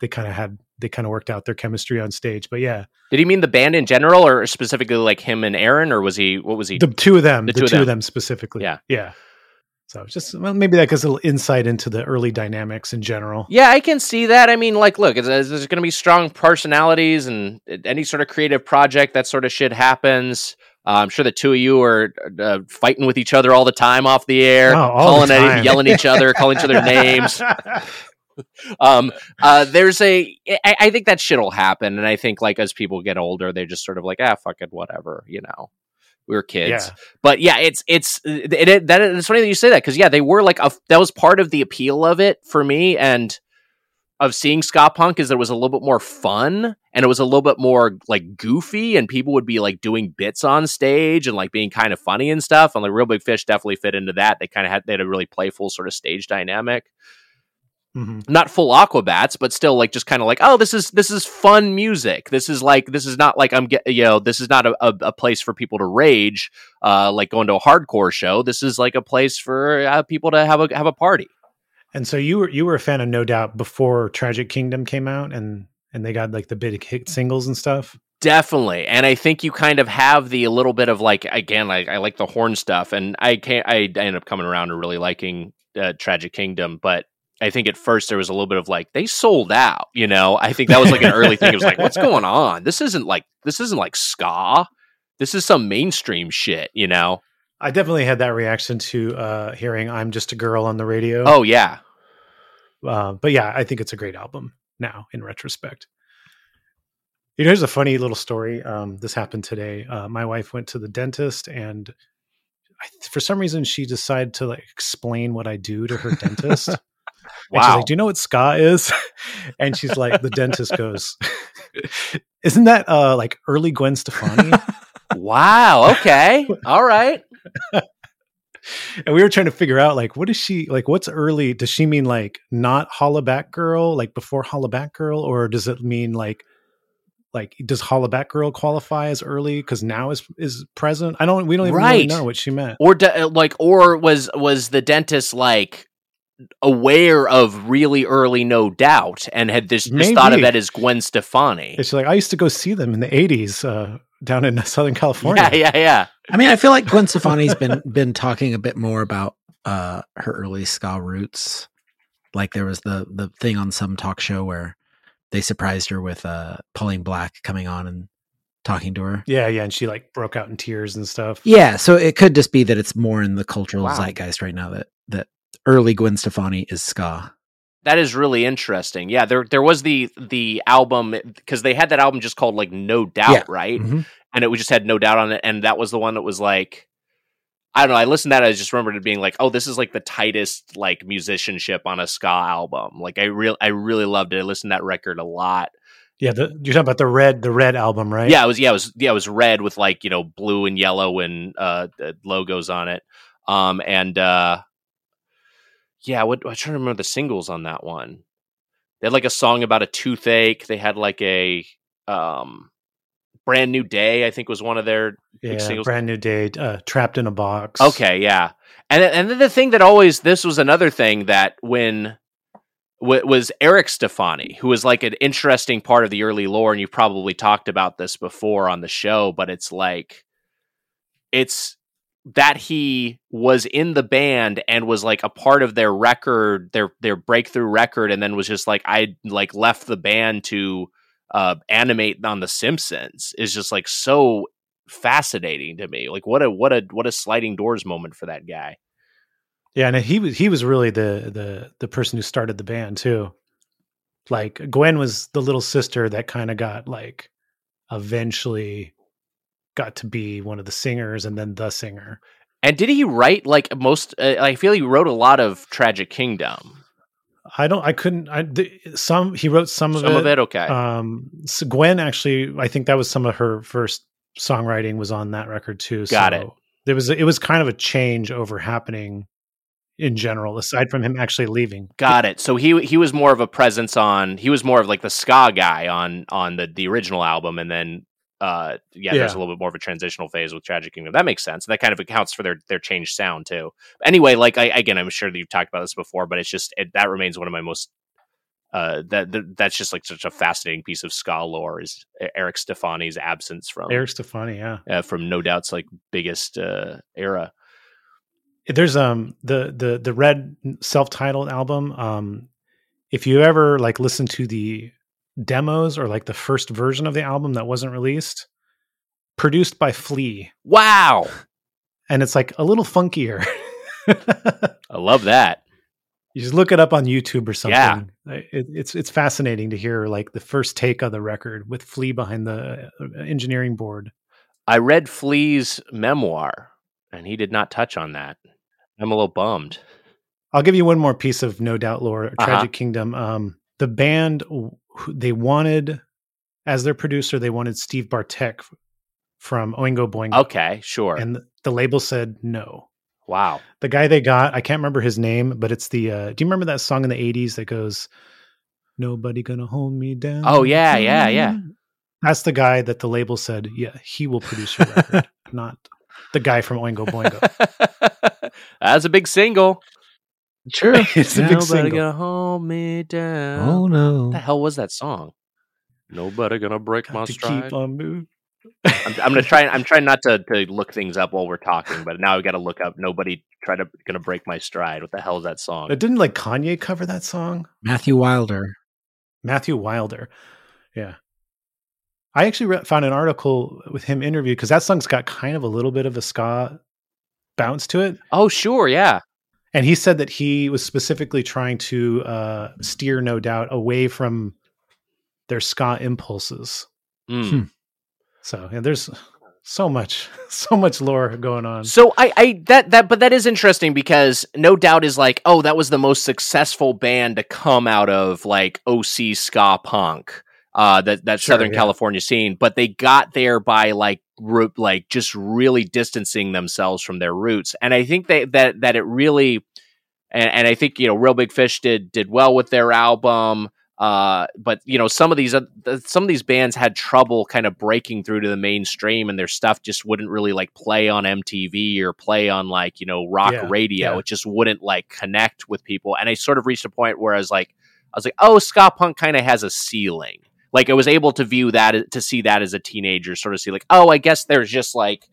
they kind of had they kind of worked out their chemistry on stage. But yeah, Did he mean the band in general, or specifically like him and Aaron, or was he? What was he? the two of them, The the, two of of them. them specifically. Yeah. Yeah. So just well, maybe that gives a little insight into the early dynamics in general. Yeah, I can see that. I mean, like, look, it's, it's- there's going to be strong personalities, and any sort of creative project, that sort of shit happens. Uh, I'm sure the two of you are uh, fighting with each other all the time off the air, Oh, all calling the at yelling at each other, calling each other names. um uh there's a I, I think that shit'll happen and i think like as people get older they're just sort of like ah fuck it whatever you know we were kids Yeah. but yeah it's it's it, it, that it's funny that you say that because yeah they were like a, that was part of the appeal of it for me and of seeing ska punk is that it was a little bit more fun and it was a little bit more like goofy and people would be like doing bits on stage and like being kind of funny and stuff. And like reel big fish definitely fit into that. They kind of had they had a really playful sort of stage dynamic. Mhm. not full aquabats but still like just kind of like oh this is this is fun music. This is like this is not like i'm get you know this is not a, a, a place for people to rage uh like going to a hardcore show. This is like a place for uh, people to have a have a party And so you were you were a fan of No Doubt before Tragic Kingdom came out, and and they got like the big hit singles and stuff. Definitely, and I think you kind of have the little bit of like again, like I like the horn stuff, and I can't. I, I ended up coming around to really liking uh, Tragic Kingdom, but I think at first there was a little bit of like they sold out. You know, I think that was like an early thing. It was like, what's going on? This isn't like this isn't like ska. This is some mainstream shit. You know? I definitely had that reaction to uh, hearing "I'm Just a Girl" on the radio. Oh yeah, Uh, but yeah, I think it's a great album now in retrospect. You know, here's a funny little story. Um, this happened today. Uh, my wife went to the dentist, and I, for some reason, she decided to like explain what I do to her dentist. And she's wow. like, "Do you know what ska is?" and she's like, the dentist goes, "Isn't that uh like early Gwen Stefani?" wow. Okay. All right. And we were trying to figure out like what is she like what's early does she mean like not hollaback girl like before hollaback girl? Or does it mean like like does hollaback girl qualify as early because now is is present? I don't we don't even really know what she meant. Or de- like or was was the dentist like aware of really early no doubt and had this just thought of that as gwen stefani? It's like i used to go see them in the 80s uh down in southern california. yeah yeah yeah I mean, I feel like Gwen Stefani's been been talking a bit more about uh her early ska roots. Like there was the the thing on some talk show where they surprised her with uh Pauline Black coming on and talking to her. yeah yeah and she like broke out in tears and stuff Yeah, so it could just be that it's more in the cultural Wow. zeitgeist right now that that early Gwen Stefani is ska. that is really interesting yeah there there was the the album because they had that album just called like no doubt Yeah. right Mhm. And it just had no doubt on it and that was the one that was like I don't know. I listened to that. I just remembered it being like, "Oh, this is like the tightest like musicianship on a ska album." Like I real, I really loved it. I listened to that record a lot, Yeah, the, you're talking about the red, the red album, right? Yeah, it was yeah, it was yeah, it was red with like, you know, blue and yellow and uh uh, logos on it. Um and uh yeah, what I'm trying to remember the singles on that one. They had like a song about a toothache. They had like a um brand new day, I think was one of their big yeah. singles. Brand new day, uh, trapped in a box. Okay, yeah, and and then the thing that always this was another thing that when w- was Eric Stefani, who was like an interesting part of the early lore, and you've probably talked about this before on the show, but it's like it's that he was in the band and was like a part of their record, their their breakthrough record, and then was just like I like left the band to uh animate on the Simpsons is just like so fascinating to me. Like what a what a what a sliding doors moment for that guy. Yeah, and he was he was really the the the person who started the band too. Like Gwen was the little sister that kind of got like eventually got to be one of the singers and then the singer. And did he write like most? Uh, I feel he wrote a lot of Tragic Kingdom. I don't. I couldn't. I some. He wrote some of Some it. of it, okay. Um, so Gwen actually, I think that was some of her first songwriting was on that record too. Got so it. There was it was kind of a change over happening in general, aside from him actually leaving. Got it. So he he was more of a presence on. He was more of like the ska guy on on the the original album, and then uh yeah, there's a little bit more of a transitional phase with Tragic Kingdom. That makes sense. That kind of accounts for their their changed sound too. Anyway, like I again, I'm sure that you've talked about this before, but it's just it, that remains one of my most. Uh, that, that that's just like such a fascinating piece of ska lore is Eric Stefani's absence from Eric Stefani, yeah. uh, from No Doubt's like biggest uh, era. There's um the the the red self-titled album. Um, if you ever like listen to the demos or like the first version of the album that wasn't released, produced by Flea, Wow, and it's like a little funkier. I love that. you just look it up on YouTube or something. Yeah. It, it's it's fascinating to hear like the first take of the record with Flea behind the uh, engineering board. I read Flea's memoir, and he did not touch on that. I'm a little bummed. I'll give you one more piece of no doubt lore. Uh-huh. Tragic Kingdom. Um, the band they wanted as their producer, they wanted Steve Bartek from Oingo Boingo, Okay, sure. and the, label said no. wow. The guy they got, I can't remember his name, but it's the. Uh, do you remember that song in the '80s that goes, "Nobody gonna hold me down"? Oh, yeah, yeah, yeah. That's the guy that the label said, yeah, he will produce your record, not the guy from Oingo Boingo. That's a big single. Sure. it's a big Nobody single. gonna hold me down. Oh no. What the hell was that song? Nobody gonna break my to stride. keep on moving. I'm, I'm gonna try. I'm trying not to, to look things up while we're talking, but now I've got to look up. Nobody try to gonna break my stride. What the hell is that song? It didn't like Kanye cover that song? Matthew Wilder. Matthew Wilder. Yeah. I actually re- found an article with him interviewed because that song's got kind of a little bit of a ska bounce to it. Oh, sure, yeah. And he said that he was specifically trying to uh, steer No Doubt away from their ska impulses. Mm. Hmm. So yeah, there's so much, so much lore going on. So I, I that that but that is interesting because no doubt is like oh that was the most successful band to come out of like OC ska punk uh that that Sure, Southern yeah. California scene but they got there by like ro- like just really distancing themselves from their roots and I think they, that that it really and, and I think you know Reel Big Fish did did well with their album uh but you know some of these oth- some of these bands had trouble kind of breaking through to the mainstream and their stuff just wouldn't really like play on MTV or play on like you know rock Yeah, radio yeah. it just wouldn't like connect with people and I sort of reached a point where I was like I was like oh ska punk kind of has a ceiling like I was able to view that to see that as a teenager sort of see like oh I guess there's just like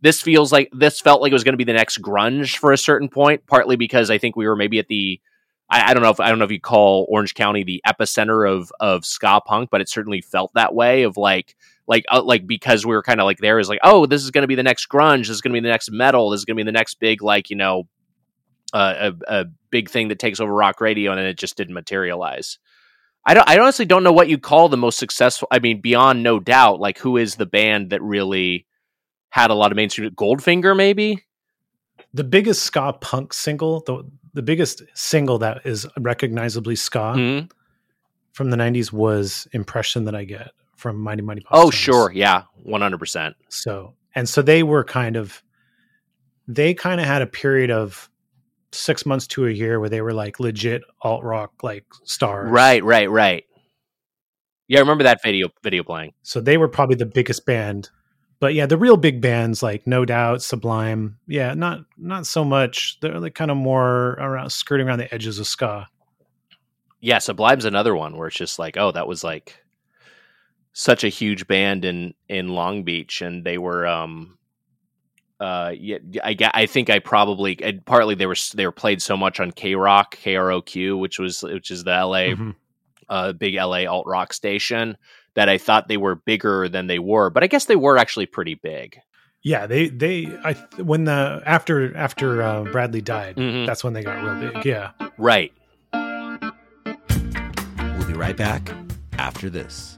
this feels like this felt like it was going to be the next grunge for a certain point partly because I think we were maybe at the I, I don't know if I don't know if you call Orange County the epicenter of of ska punk, but it certainly felt that way. Of like, like, uh, like because we were kind of like there is like, oh, this is going to be the next grunge. This is going to be the next metal. This is going to be the next big like you know, uh, a, a big thing that takes over rock radio, and then it just didn't materialize. I don't. I honestly don't know what you call the most successful. I mean, beyond no doubt, like who is the band that really had a lot of mainstream? Goldfinger, maybe. the biggest ska punk single, the the biggest single that is recognizably ska, Mhm. from the '90s was "Impression That I Get" from Mighty Mighty Boss. Oh, sure, yeah, one hundred percent. So and so they were kind of they kind of had a period of six months to a year where they were like legit alt rock like stars. Right, right, right. Yeah, I remember that video video playing. So they were probably the biggest band. But yeah, the real big bands like No Doubt, Sublime, yeah, not not so much. They're like kind of more around skirting around the edges of ska. Yeah, Sublime's another one where it's just like, oh, that was like such a huge band in in Long Beach, and they were, um, uh, yeah, I ga- I think I probably and partly they were they were played so much on K Rock K R O Q, which was which is the L.A. Mhm. uh, big LA alt rock station that I thought they were bigger than they were, but I guess they were actually pretty big. Yeah, they they I when the after after uh, Bradley died, Mhm. that's when they got real big. Yeah. Right. We'll be right back after this.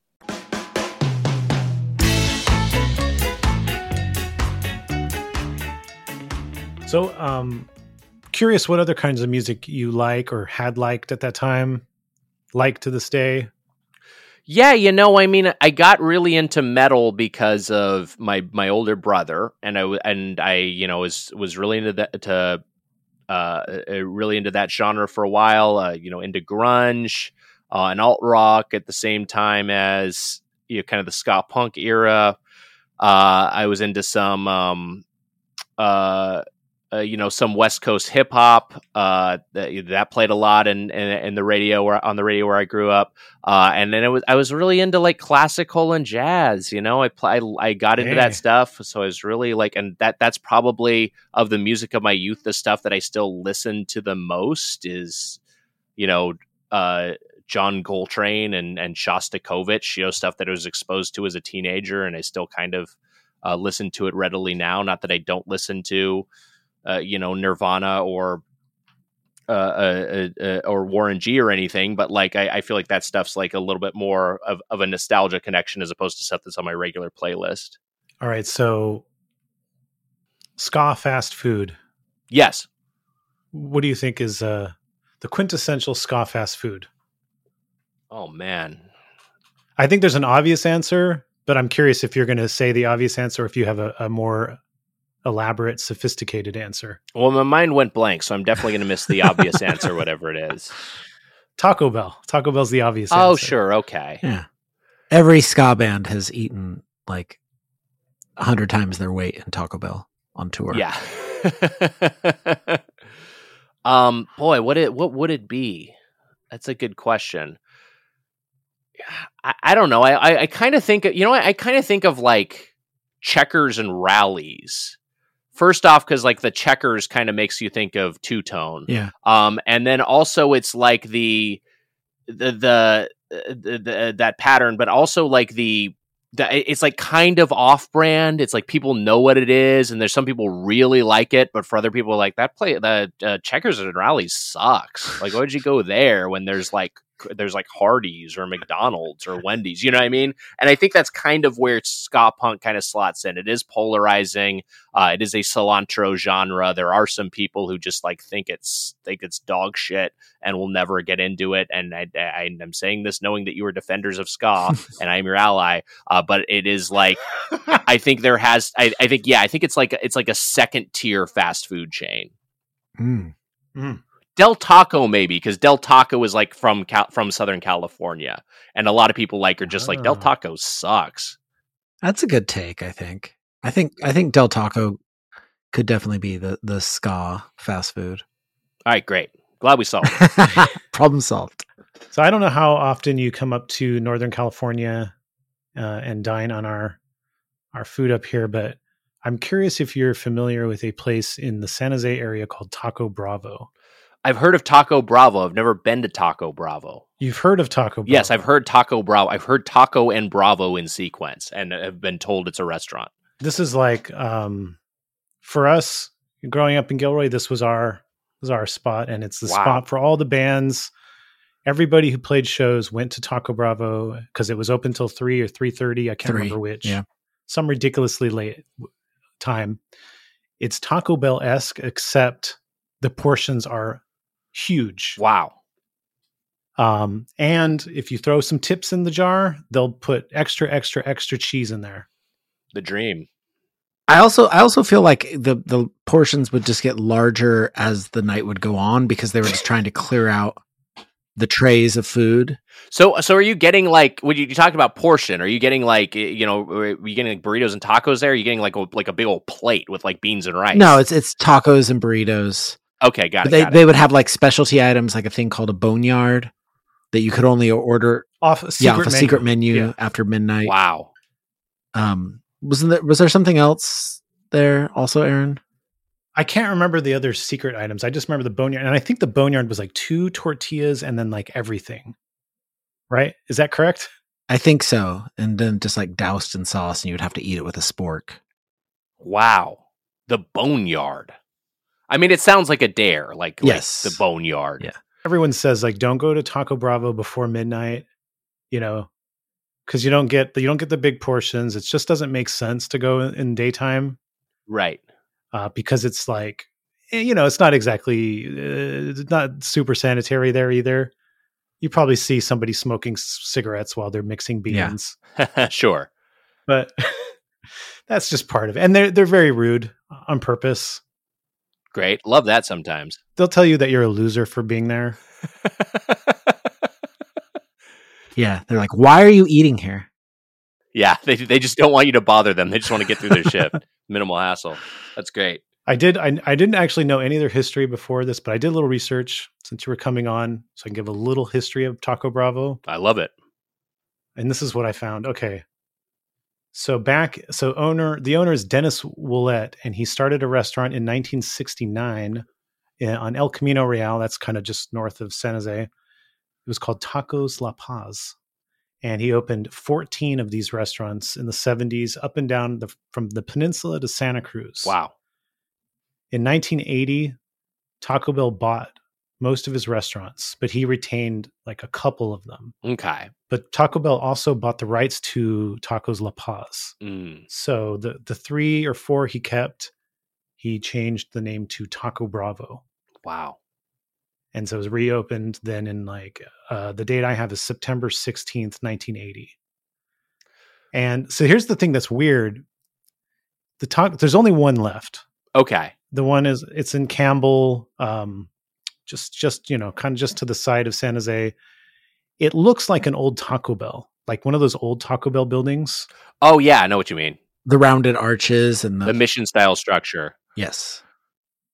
So, um, curious what other kinds of music you like or had liked at that time, like to this day. Yeah, you know, I mean, I got really into metal because of my my older brother, and I and I, you know, was was really into that to uh, uh, really into that genre for a while. Uh, you know, into grunge uh, and alt rock at the same time as you know, kind of the ska punk era. Uh, I was into some, um, uh, you know, some West Coast hip hop. Uh, that, that played a lot in, in in the radio where on the radio where I grew up. Uh, and then it was I was really into like classical and jazz. You know, I pl- I, I got into Hey. that stuff, so I was really like, and that that's probably of the music of my youth, the stuff that I still listen to the most is, you know, uh, John Coltrane and and Shostakovich. You know, stuff that I was exposed to as a teenager, and I still kind of uh, listen to it readily now. Not that I don't listen to, uh, you know, Nirvana or uh, uh, uh, uh, or Warren G or anything, but like I, I feel like that stuff's like a little bit more of, of a nostalgia connection as opposed to stuff that's on my regular playlist. All right, so ska fast food. Yes. What do you think is uh, the quintessential ska fast food? Oh man. I think there's an obvious answer, but I'm curious if you're going to say the obvious answer, or if you have a, a more elaborate, sophisticated answer. Well, my mind went blank, so I'm definitely going to miss the obvious answer, whatever it is. Taco Bell. Taco Bell's the obvious Oh, answer. sure, okay. Yeah. Every ska band has eaten like a hundred times their weight in Taco Bell on tour. Yeah. um, boy, what it what would it be? That's a good question. I, I don't know. I I, I kind of think you know I, I kind of think of like checkers and Rally's. First off, because like the checkers kind of makes you think of two tone. Yeah. Um, and then also it's like the the the, the, the that pattern, but also like the the it's like kind of off brand. It's like people know what it is, and there's some people really like it, but for other people, like that play the uh, checkers and Rally's sucks. Like, why would you go there when there's like there's like Hardee's or McDonald's or Wendy's? You know what I mean? And I think that's kind of where ska punk kind of slots in. It is polarizing. Uh, it is a cilantro genre. There are some people who just like think it's think it's dog shit and will never get into it. And I, I, I'm saying this knowing that you are defenders of ska and I'm your ally. Uh, but it is like I think there has. I, I think yeah. I think it's like it's like a second tier fast food chain. Mm. Del Taco maybe because Del Taco is like from Cal- from Southern California, and a lot of people like are just like Del Ah. Taco sucks. That's a good take, I think. I think I think Del Taco could definitely be the the ska fast food. All right, great. Glad we solved. it. Problem solved. So I don't know how often you come up to Northern California uh, and dine on our our food up here, but I'm curious if you're familiar with a place in the San Jose area called Taco Bravo. I've heard of Taco Bravo. I've never been to Taco Bravo. You've heard of Taco Bravo? Yes, I've heard Taco Bravo. I've heard Taco and Bravo in sequence, and have been told it's a restaurant. This is like um, for us growing up in Gilroy. This was our was our spot, and it's the Wow. spot for all the bands. Everybody who played shows went to Taco Bravo because it was open till three or three thirty. I can't Three, remember which. yeah. some ridiculously late time. It's Taco Bell esque, except the portions are huge. Wow. Um, and if you throw some tips in the jar, they'll put extra, extra, extra cheese in there. The dream. I also I also feel like the the portions would just get larger as the night would go on because they were just trying to clear out the trays of food. So, so are you getting like when you, you talked about portion? Are you getting like eh, you know, are you getting like burritos and tacos there? Are you getting like a, like a big old plate with like beans and rice? No, it's it's tacos and burritos. Okay, got But it. they got they it. would have like specialty items like a thing called a boneyard that you could only order Off a yeah, secret off a menu. secret menu Yeah. after midnight. Wow. Um wasn't there was there something else there also, Aaron? I can't remember the other secret items. I just remember the boneyard, and I think the boneyard was like two tortillas and then like everything. Right? Is that correct? I think so. And then just like doused in sauce and you would have to eat it with a spork. Wow. The boneyard. I mean, it sounds like a dare, like, Yes. like the boneyard. Yeah. Everyone says like don't go to Taco Bravo before midnight, you know, because you don't get the, you don't get the big portions. It just doesn't make sense to go in, in daytime Right. uh, because it's like eh, you know it's not exactly uh, it's not super sanitary there either. You probably see somebody smoking c- cigarettes while they're mixing Yeah. beans, sure. but that's just part of it. And they're they're very rude on purpose. Great. Love that sometimes. They'll tell you that you're a loser for being there. Yeah. They're like, why are you eating here? yeah. They, they just don't want you to bother them. They just want to get through their shift. Minimal hassle. That's great. I did. I, I didn't actually know any of their history before this, but I did a little research since you were coming on, so I can give a little history of Taco Bravo. I love it. And this is what I found. Okay, so back, so owner, the owner is Dennis Willett, and he started a restaurant in 1969 in, eh, on El Camino Real. That's kind of just north of San Jose. It was called Tacos La Paz, and he opened 14 of these restaurants in the 70s, up and down the from the peninsula to Santa Cruz. Wow. In 1980, Taco Bell bought most of his restaurants, but he retained like a couple of them. Okay. But Taco Bell also bought the rights to Tacos La Paz. Mm. So the the three or four he kept, he changed the name to Taco Bravo. Wow. And so it was reopened then in like uh, the date I have is September 16th, 1980. And so here's the thing that's weird. The talk there's only one left. Okay. The one is it's in Campbell, um, just just you know, kind of just to the side of San Jose. It looks like an old Taco Bell, like one of those old Taco Bell buildings. Oh, yeah. I know what you mean. The rounded arches and the, The mission style structure. yes.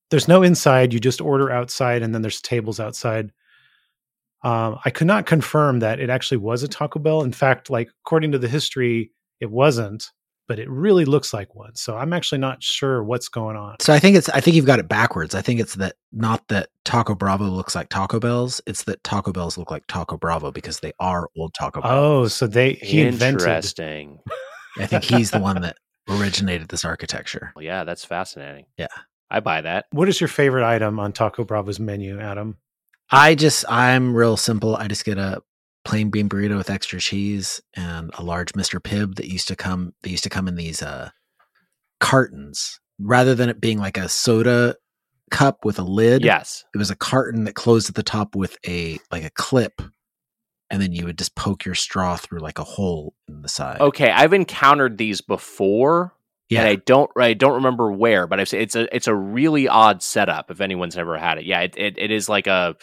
There's no inside; you just order outside, and then there's tables outside. Um, I could not confirm that it actually was a Taco Bell. In fact, like according to the history, it wasn't, but it really looks like one. So I'm actually not sure what's going on. So I think it's I think you've got it backwards. I think it's that not that Taco Bravo looks like Taco Bells, it's that Taco Bells look like Taco Bravo because they are old Taco Bell. Oh, so they he invented Interesting. I think he's the one that originated this architecture. Well, yeah, that's fascinating. Yeah. I buy that. What is your favorite item on Taco Bravo's menu, Adam? I just I'm real simple. I just get a plain bean burrito with extra cheese and a large Mr. Pibb that used to come they used to come in these uh cartons. Rather than it being like a soda cup with a lid, Yes. it was a carton that closed at the top with a like a clip and then you would just poke your straw through like a hole in the side. Okay, I've encountered these before, yeah. and I don't I don't remember where, but I've it's a it's a really odd setup. If anyone's ever had it, yeah, it it, it is like a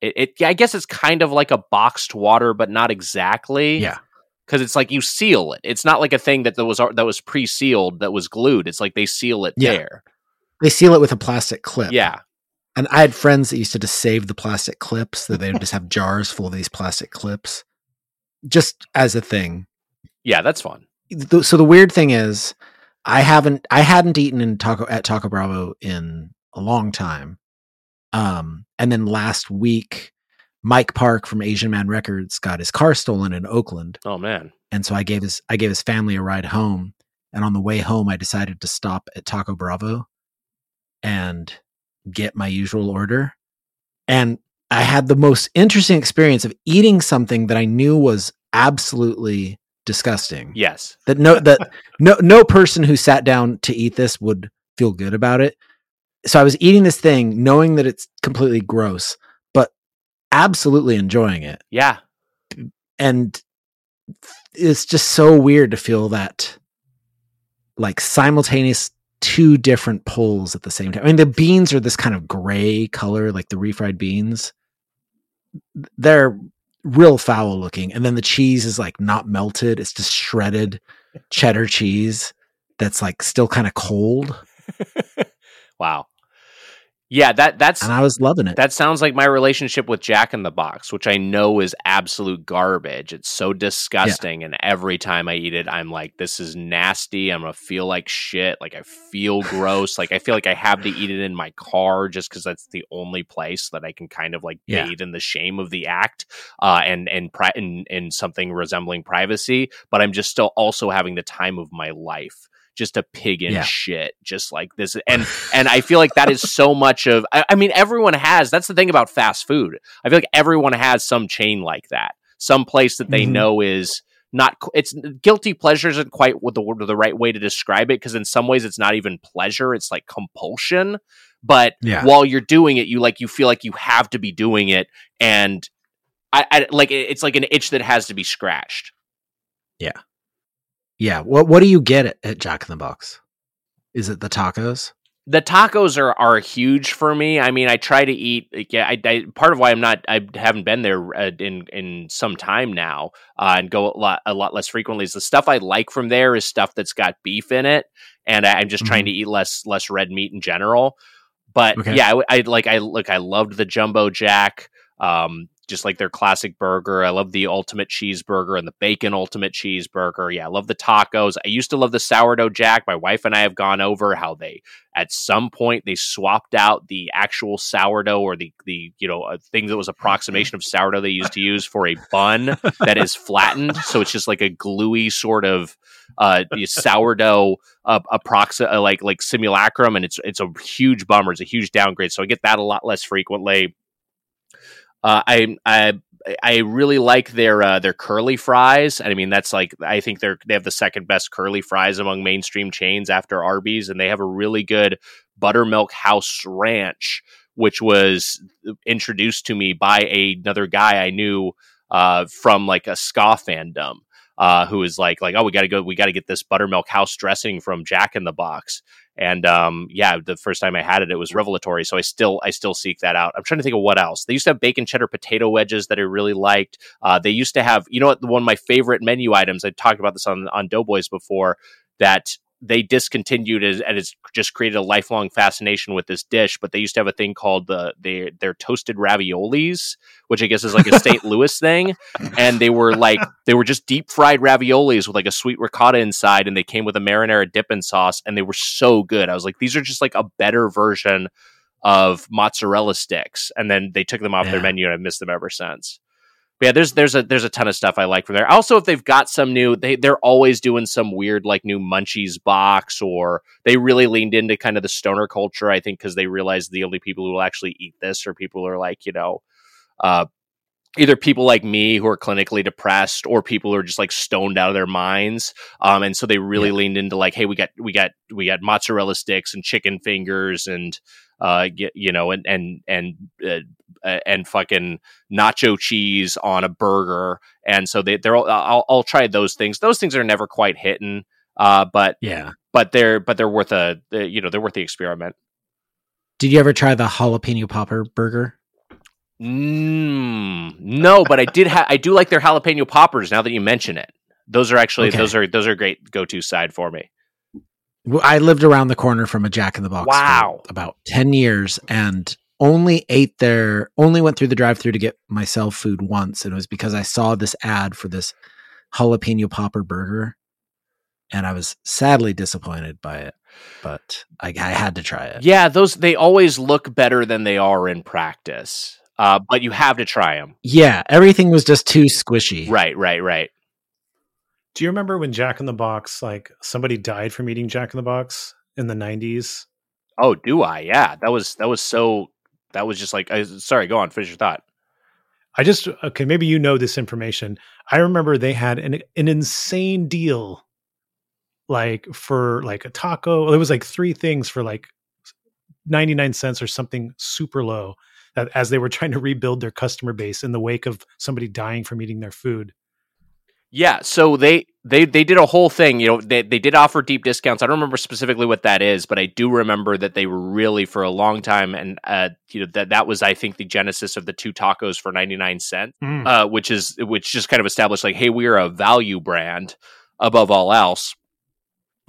it, it yeah, I guess it's kind of like a boxed water, but not exactly. Yeah. because it's like you seal it. It's not like a thing that was that was pre sealed that was glued. It's like they seal it Yeah. there. they seal it with a plastic clip. Yeah, And I had friends that used to just save the plastic clips, that they would just have jars full of these plastic clips just as a thing. yeah, that's fun. So the weird thing is I haven't I hadn't eaten in taco at Taco Bravo in a long time. Um, and then last week, Mike Park from Asian Man Records got his car stolen in Oakland, Oh man. and so I gave his I gave his family a ride home. And on the way home, I decided to stop at Taco Bravo and get my usual order. And I had the most interesting experience of eating something that I knew was absolutely disgusting Yes. that no that no no person who sat down to eat this would feel good about it. So I was eating this thing knowing that it's completely gross, but absolutely enjoying it. Yeah. And it's just so weird to feel that like simultaneous two different pulls at the same time. I mean the beans are this kind of gray color like the refried beans. They're real foul looking and then the cheese is like not melted, it's just shredded cheddar cheese that's like still kind of cold Wow. Yeah, that that's and I was loving it. that sounds like my relationship with Jack in the Box, which I know is absolute garbage. It's so disgusting, and every time I eat it, I'm like, "This is nasty." I'm gonna feel like shit. Like I feel gross. Like I feel like I have to eat it in my car just because that's the only place that I can kind of like Yeah. bathe in the shame of the act, uh, and and pri- in, in something resembling privacy. But I'm just still also having the time of my life. Just a pig in Yeah. shit, just like this, and and I feel like that is so much of. I, I mean, everyone has. That's the thing about fast food. I feel like everyone has some chain like that, some place that they Mhm. know is not. It's guilty pleasure isn't quite what the word- the right way to describe it because in some ways it's not even pleasure. It's like compulsion. But Yeah. while you're doing it, you like you feel like you have to be doing it, and I, I like it's like an itch that has to be scratched. yeah. What what do you get at, at Jack in the Box? Is it the tacos? the tacos are are huge for me. I mean, I try to eat. Yeah, I, I part of why I'm not. I haven't been there uh, in in some time now, uh, and go a lot a lot less frequently. Is the stuff I like from there is stuff that's got beef in it, and I, I'm just trying to eat less less red meat in general. But Okay. yeah, I, I like I look. I loved the jumbo jack. Um, just like their classic burger. I love the ultimate cheeseburger and the bacon ultimate cheeseburger. Yeah, I love the tacos. I used to love the sourdough jack. My wife and I have gone over how they at some point they swapped out the actual sourdough or the the you know a thing that was approximation of sourdough they used to use for a bun that is flattened so it's just like a gluey sort of uh sourdough uh, approxi- uh, like like simulacrum and it's it's a huge bummer it's a huge downgrade so i get that a lot less frequently uh, I I I really like their uh, their curly fries. I mean, that's like I think they're they have the second best curly fries among mainstream chains after Arby's, and they have a really good buttermilk house ranch, which was introduced to me by a, another guy I knew uh, from like a ska fandom. Uh, who is like like oh we got to go we got to get this buttermilk house dressing from Jack in the Box and um, yeah, the first time I had it, it was revelatory. So I still I still seek that out. I'm trying to think of what else. They used to have bacon cheddar potato wedges that I really liked. Uh, they used to have, you know, what one of my favorite menu items. I talked about this on on Doughboys before. That they discontinued it and it's just created a lifelong fascination with this dish. But they used to have a thing called the they their toasted raviolis, which I guess is like a St. Louis thing, and they were like they were just deep fried raviolis with like a sweet ricotta inside, and they came with a marinara dipping sauce, and they were so good. I was like, these are just like a better version of mozzarella sticks, and then they took them off their menu, and I've missed them ever since. Yeah, there's there's a there's a ton of stuff I like from there. Also, if they've got some new, they they're always doing some weird like new Munchies box, or they really leaned into kind of the stoner culture. I think because they realized the only people who will actually eat this are people who are like you know, uh, either people like me who are clinically depressed or people who are just like stoned out of their minds. Um, and so they really leaned into like, hey, we got we got we got mozzarella sticks and chicken fingers and uh, you know, and and and uh, uh, and fucking nacho cheese on a burger. And so they they're all, I'll, I'll try those things. Those things are never quite hitting. Uh, but Yeah. but they're but they're worth a uh, you know they're worth the experiment. Did you ever try the jalapeno popper burger? Mm, no, but I did. Ha- I do like their jalapeno poppers. Now that you mention it, those are actually Okay. those are those are great go to side for me. I lived around the corner from a Jack in the Box. for Wow. about 10 years and only ate there, only went through the drive through to get myself food once. And it was because I saw this ad for this jalapeno popper burger. and I was sadly disappointed by it, but I, I had to try it. Yeah, those they always look better than they are in practice. Uh, but you have to try them. Yeah, everything was just too squishy. Right, right, right. Do you remember when Jack in the Box, like somebody died from eating Jack in the Box in the 90s? Oh, do I? Yeah, that was that was so. That was just like. I, sorry, go on. Finish your thought. I just okay, maybe you know this information. I remember they had an an insane deal like for like a taco. It was like three things for like 99 cents or something super low that as they were trying to rebuild their customer base in the wake of somebody dying from eating their food. Yeah, so they they they did a whole thing. You know, they they did offer deep discounts. I don't remember specifically what that is, but I do remember that they were really for a long time, and uh, you know that that was I think the genesis of the two tacos for ninety nine cent, Mm. uh, which is which just kind of established like, hey, we are a value brand above all else.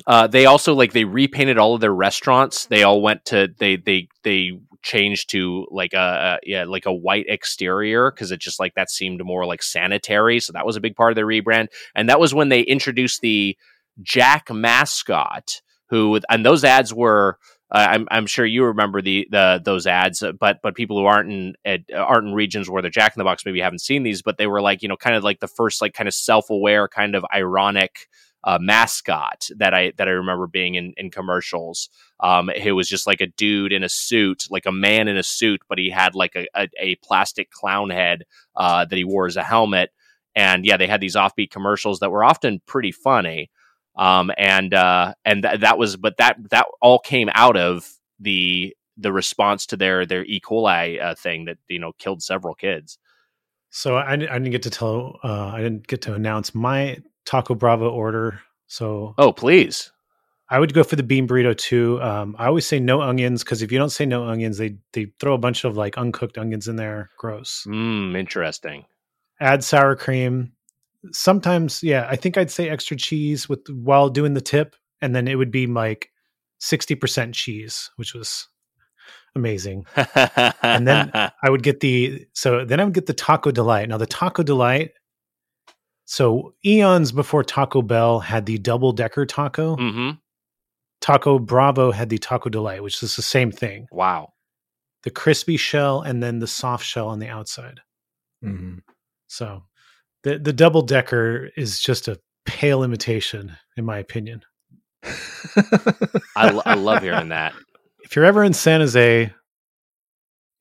Uh, they also like they repainted all of their restaurants. They all went to they they they changed to like a, yeah like a white exterior because it just like that seemed more like sanitary. So that was a big part of their rebrand, and that was when they introduced the Jack mascot. Who and those ads were. Uh, I'm, I'm sure you remember the, the those ads, but but people who aren't in aren't in regions where they're Jack in the Box maybe haven't seen these, but they were like you know kind of like the first like kind of self aware kind of ironic uh, mascot that I that I remember being in in commercials. Um, it was just like a dude in a suit, like a man in a suit, but he had like a, a, a plastic clown head uh, that he wore as a helmet. And yeah, they had these offbeat commercials that were often pretty funny. Um, and uh, and th- that was, but that that all came out of the the response to their their E. coli uh, thing that you know killed several kids. So I, I didn't get to tell, uh, I didn't get to announce my Taco Bravo order. So Oh, please. I would go for the bean burrito too. Um, I always say no onions because if you don't say no onions, they they throw a bunch of like uncooked onions in there. Gross. Mm, interesting. Add sour cream. Sometimes, yeah, I think I'd say extra cheese with while doing the tip, and then it would be like sixty percent cheese, which was amazing. and then I would get the so then I would get the Taco Delight. Now the Taco Delight. So eons before Taco Bell had the double decker taco. hmm Taco Bravo had the Taco Delight, which is the same thing. Wow. The crispy shell and then the soft shell on the outside. Mhm. So the the double decker is just a pale imitation, in my opinion. I, I love hearing that. If you're ever in San Jose,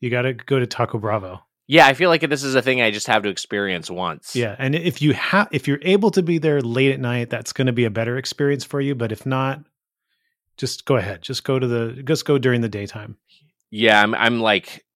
you got to go to Taco Bravo. Yeah, I feel like this is a thing I just have to experience once. Yeah, and if you have if you're able to be there late at night, that's going to be a better experience for you. But if not, just go ahead. Just go to the just go during the daytime. Yeah, I'm I'm like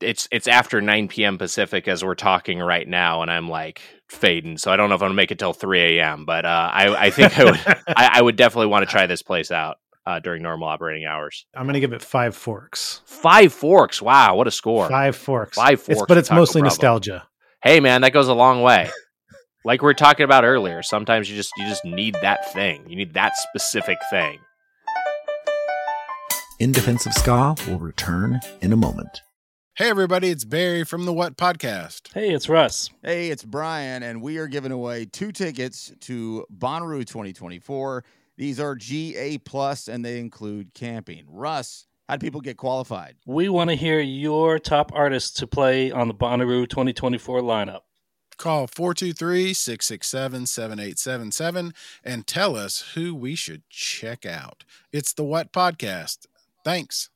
it's it's after 9 p.m. Pacific as we're talking right now, and I'm like fading. So I don't know if I'm gonna make it till 3 a.m. But uh, I I think I would I, I would definitely want to try this place out uh, during normal operating hours. I'm going to give it five forks. Five forks. Wow, what a score! Five forks. Five It's- forks but it's mostly Bravo. nostalgia. Hey man, that goes a long way. like we were talking about earlier, sometimes you just you just need that thing. You need that specific thing. In Defense of Ska will return in a moment. Hey, everybody, it's Barry from the What Podcast. Hey, it's Russ. Hey, it's Brian, and we are giving away two tickets to Bonnaroo 2024. These are GA plus, and they include camping. Russ, how do people get qualified? We want to hear your top artists to play on the Bonnaroo 2024 lineup. Call 423 667 7877 and tell us who we should check out. It's the What Podcast. Thanks.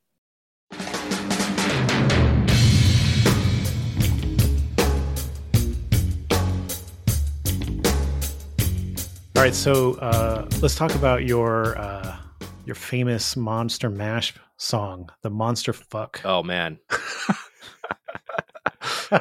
All right, so uh, let's talk about your uh, your famous Monster Mash song, the Monster Fuck. Oh man,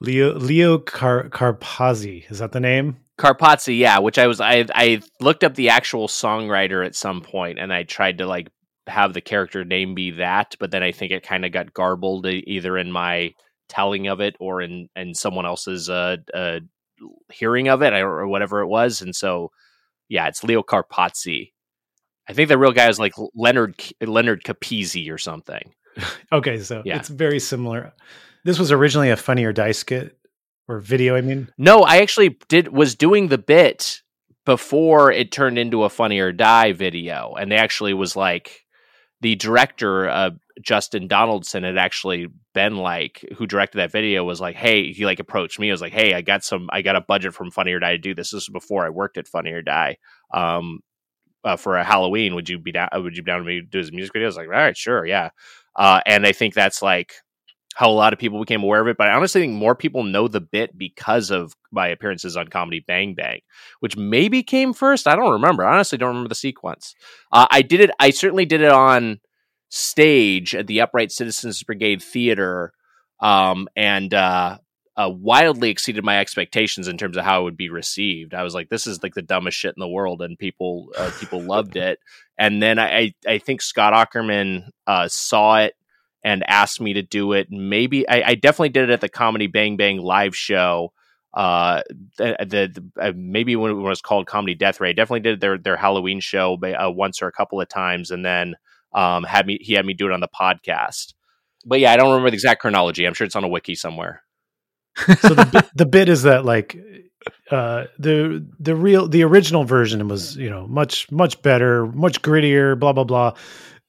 Leo Leo Car- Carpazzi is that the name? Carpazzi, yeah. Which I was I I looked up the actual songwriter at some point, and I tried to like have the character name be that, but then I think it kind of got garbled either in my telling of it or in in someone else's uh, uh hearing of it or whatever it was, and so yeah, it's Leo Carpazzi. I think the real guy is like Leonard Leonard Capizzi or something. Okay, so Yeah. it's very similar. This was originally a Funny or Die skit or video. I mean, No, I actually did was doing the bit before it turned into a Funny or Die video, and they actually was like the director, uh, Justin Donaldson, had actually been like, who directed that video, was like, hey, he like approached me. I was like, hey, I got some, I got a budget from Funny or Die to do this. This is before I worked at Funny or Die. Um, uh, for a Halloween, would you be down? Would you be down to me do his music video? I was Like, all right, sure, yeah. Uh, and I think that's like how a lot of people became aware of it. But I honestly think more people know the bit because of my appearances on Comedy Bang Bang, which maybe came first. I don't remember. I honestly don't remember the sequence. Uh, I did it. I certainly did it on stage at the Upright Citizens Brigade Theater, um, and uh, uh, wildly exceeded my expectations in terms of how it would be received. I was like, "This is like the dumbest shit in the world," and people uh, people loved it. And then I I think Scott Aukerman uh, saw it and asked me to do it. Maybe I, I definitely did it at the Comedy Bang Bang live show. Uh, the, the, uh, maybe when it was called Comedy Death Ray, I definitely did their their Halloween show uh, once or a couple of times, and then um, had me he had me do it on the podcast. But yeah, I don't remember the exact chronology. I'm sure it's on a wiki somewhere. so the bit, the bit is that like uh the the real the original version was you know much much better much grittier blah blah blah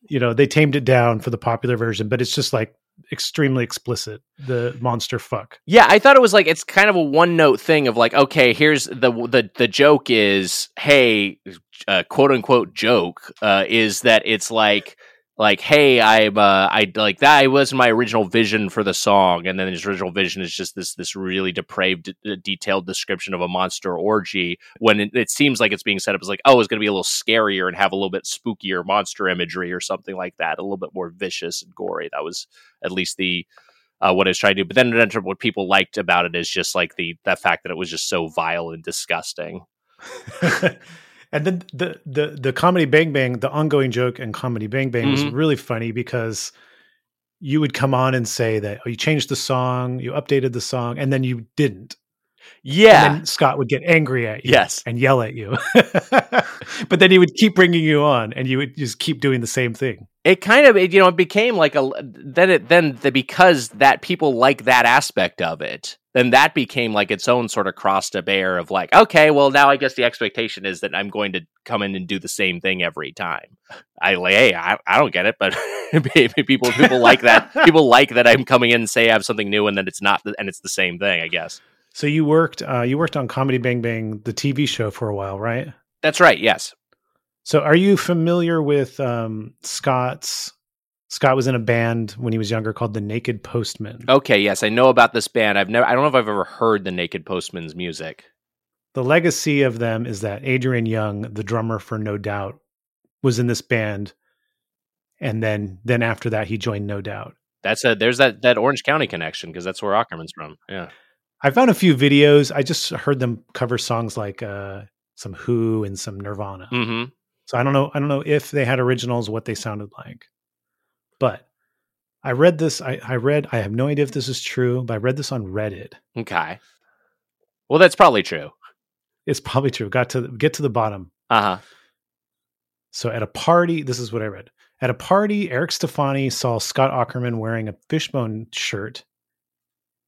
you know they tamed it down for the popular version but it's just like extremely explicit the monster fuck. Yeah i thought it was like it's kind of a one note thing of like okay here's the the the joke is hey uh, quote unquote joke uh, is that it's like like, hey, I'm uh, I like that. I was my original vision for the song, and then his original vision is just this this really depraved, detailed description of a monster orgy. When it, it, seems like it's being set up as like, oh, it's going to be a little scarier and have a little bit spookier monster imagery or something like that, a little bit more vicious and gory. That was at least the uh, what I was trying to do. But then it ended up what people liked about it is just like the the fact that it was just so vile and disgusting. And then the the the comedy Bang Bang, the ongoing joke and comedy Bang Bang mm-hmm. was really funny because you would come on and say that oh, you changed the song, you updated the song, and then you didn't. Yeah. Scott would get angry at you yes. and yell at you. but then he would keep bringing you on and you would just keep doing the same thing. It kind of, it, you know, it became like a, then it, then the, because that people like that aspect of it, then that became like its own sort of cross to bear of like, okay, well, now I guess the expectation is that I'm going to come in and do the same thing every time. I like, hey, I, I don't get it, but people, people like that. People like that I'm coming in and say I have something new and then it's not, and it's the same thing, I guess. So you worked uh, you worked on Comedy Bang Bang, the TV show, for a while, right? That's right. Yes. So are you familiar with um, Scott's? Scott was in a band when he was younger called the Naked Postmen. Okay, yes, I know about this band. I've never I don't know if I've ever heard the Naked Postmen's music. The legacy of them is that Adrian Young, the drummer for No Doubt, was in this band and then then after that he joined No Doubt. That's a there's that that Orange County connection because that's where Aukerman's from. Yeah. I found a few videos. I just heard them cover songs like uh, some Who and some Nirvana. Mm-hmm. So I don't know. I don't know if they had originals, what they sounded like. But I read this. I, I read. I have no idea if this is true, but I read this on Reddit. Okay. Well, that's probably true. It's probably true. Got to get to the bottom. Uh huh. So at a party, this is what I read. At a party, Eric Stefani saw Scott Aukerman wearing a fishbone shirt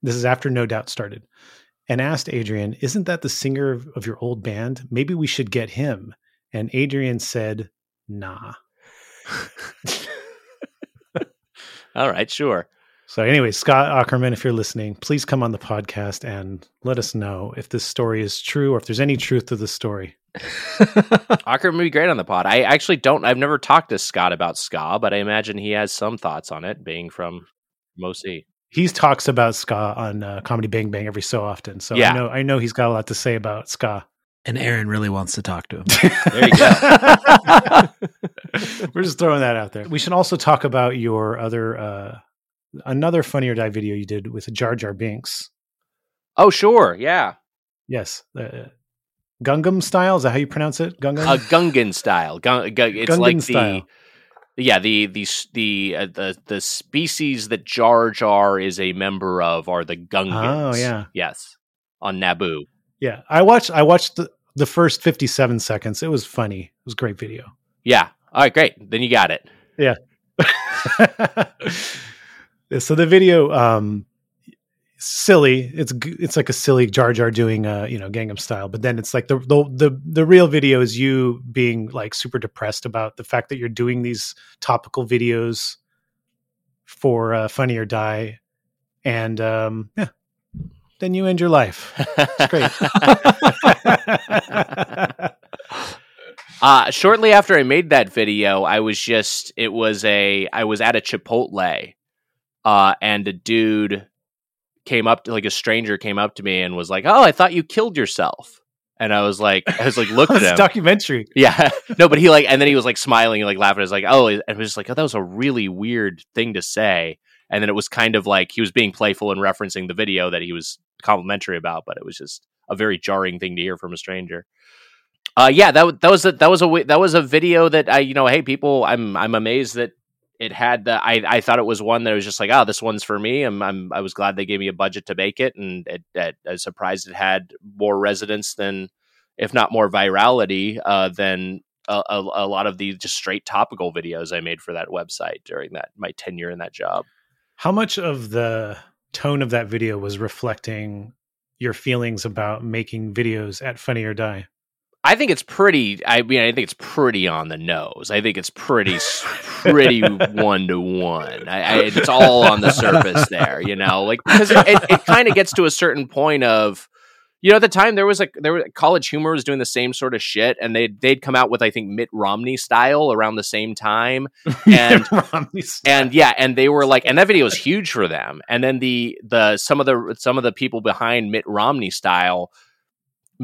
this is after No Doubt started, and asked Adrian, Isn't that the singer of, of your old band? Maybe we should get him. And Adrian said, Nah. All right, sure. So, anyway, Scott Aukerman, if you're listening, please come on the podcast and let us know if this story is true or if there's any truth to the story. Aukerman would be great on the pod. I actually don't, I've never talked to Scott about ska, but I imagine he has some thoughts on it, being from Mosi he talks about ska on uh, Comedy Bang Bang every so often. So yeah. I know I know he's got a lot to say about ska. And Aaron really wants to talk to him. there you go. We're just throwing that out there. We should also talk about your other uh, another Funny or Die video you did with Jar Jar Binks. Oh sure, yeah. Yes. Uh, Gungam style is that how you pronounce it? Gungam. Uh, Gungan style. Gun, gun, it's Gungan like style. the yeah the the the uh, the the species that Jar Jar is a member of are the Gungans. Oh yeah, yes, on Naboo. Yeah, I watched I watched the the first fifty seven seconds. It was funny. It was great video. Yeah. All right, great. Then you got it. Yeah. so the video, um, silly. It's it's like a silly Jar Jar doing uh you know Gangnam Style, but then it's like the the the the real video is you being like super depressed about the fact that you're doing these topical videos for uh, Funny or Die, and um yeah, then you end your life. It's great. Uh, shortly after I made that video, I was just it was a I was at a Chipotle, uh, and a dude came up to like a stranger came up to me and was like, "Oh, I thought you killed yourself," and I was like, I was like, look at him, documentary. yeah, no, but he like, and then he was like smiling and like laughing. I was like, oh, and it was just like, oh, that was a really weird thing to say. And then it was kind of like he was being playful and referencing the video that he was complimentary about, but it was just a very jarring thing to hear from a stranger. Uh, yeah, that that was a, that was a that was a video that I you know hey people I'm I'm amazed that it had the I I thought it was one that was just like oh this one's for me I'm, I'm I was glad they gave me a budget to make it and it, it, I was surprised it had more resonance than if not more virality uh, than a, a, a lot of the just straight topical videos I made for that website during that my tenure in that job. How much of the tone of that video was reflecting your feelings about making videos at Funny or Die? I think it's pretty. I mean, I think it's pretty on the nose. I think it's pretty, pretty one to one. It's all on the surface there, you know, like because it, it, it kind of gets to a certain point of, you know, at the time there was a there was College Humor was doing the same sort of shit, and they they'd come out with I think Mitt Romney style around the same time, and and yeah, and they were like, and that video was huge for them. And then the the some of the some of the people behind Mitt Romney style,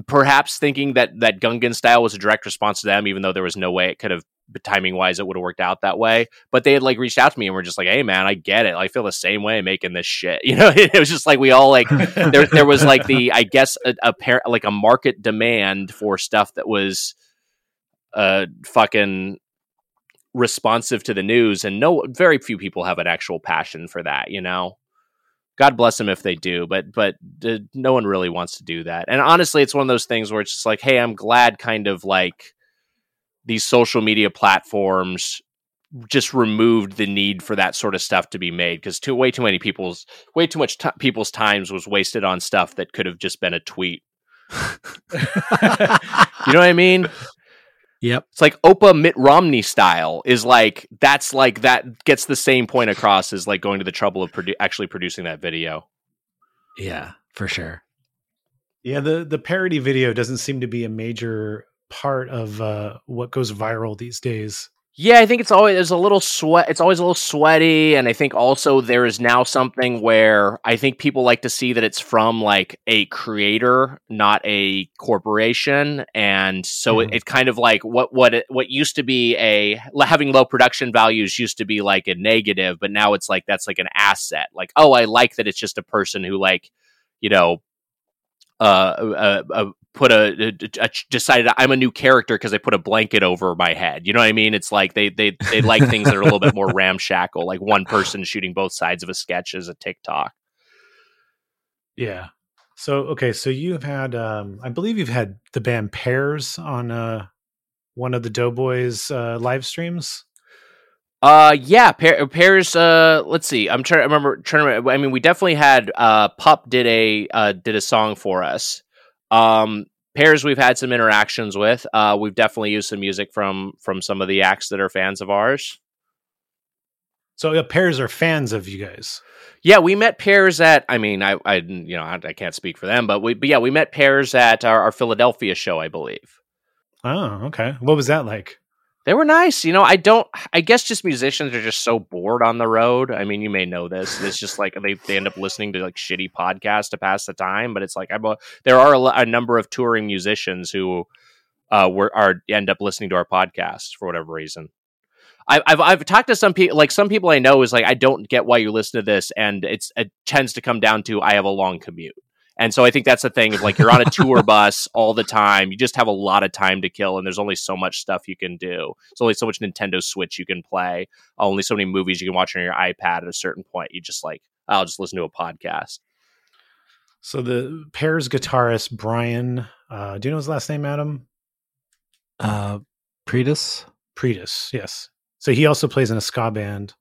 perhaps thinking that that Gungan style was a direct response to them, even though there was no way it could have timing wise it would have worked out that way. But they had like reached out to me and were just like, "Hey, man, I get it. I feel the same way making this shit." You know, it was just like we all like there there was like the I guess a, a par- like a market demand for stuff that was uh fucking responsive to the news and no very few people have an actual passion for that you know god bless them if they do but but uh, no one really wants to do that and honestly it's one of those things where it's just like hey i'm glad kind of like these social media platforms just removed the need for that sort of stuff to be made because too way too many people's way too much t- people's times was wasted on stuff that could have just been a tweet you know what i mean Yep. it's like Oprah Mitt Romney style is like that's like that gets the same point across as like going to the trouble of produ- actually producing that video. Yeah, for sure. Yeah, the the parody video doesn't seem to be a major part of uh, what goes viral these days. Yeah, I think it's always there's a little sweat. It's always a little sweaty, and I think also there is now something where I think people like to see that it's from like a creator, not a corporation, and so it, Mhm. it kind of like what what it, what used to be a having low production values used to be like a negative, but now it's like that's like an asset. Like, oh, I like that it's just a person who like, you know, uh, uh, uh put a, a, a decided I'm a new character because I put a blanket over my head. You know what I mean? It's like they they they like things that are a little bit more ramshackle, like one person shooting both sides of a sketch as a TikTok. Yeah. So okay, so you've had um I believe you've had the band Pears on uh one of the Doughboys uh live streams. Uh, yeah, pair, Pears. Uh, let's see. I'm trying to remember. Trying to. Remember, I mean, we definitely had. Uh, Pup did a uh did a song for us. Um, Pears. We've had some interactions with. Uh, we've definitely used some music from from some of the acts that are fans of ours. So Pears are fans of you guys. Yeah, we met Pears at. I mean, I, I, you know, I, I can't speak for them, but we, but yeah, we met Pears at our, our Philadelphia show, I believe. Oh, okay. What was that like? They were nice, you know. I don't. I guess just musicians are just so bored on the road. I mean, you may know this. It's just like they, they end up listening to like shitty podcasts to pass the time. But it's like I'm there are a, a number of touring musicians who uh were are end up listening to our podcast for whatever reason. I, I've I've talked to some people like some people I know is like I don't get why you listen to this, and it's it tends to come down to I have a long commute. And so I think that's the thing of like you're on a tour bus all the time. You just have a lot of time to kill, and there's only so much stuff you can do. There's only so much Nintendo Switch you can play. Only so many movies you can watch on your iPad. At a certain point, you just like I'll just listen to a podcast. So the Pears guitarist Brian, uh do you know his last name, Adam? Uh, Pretus. Pretus, yes. So he also plays in a ska band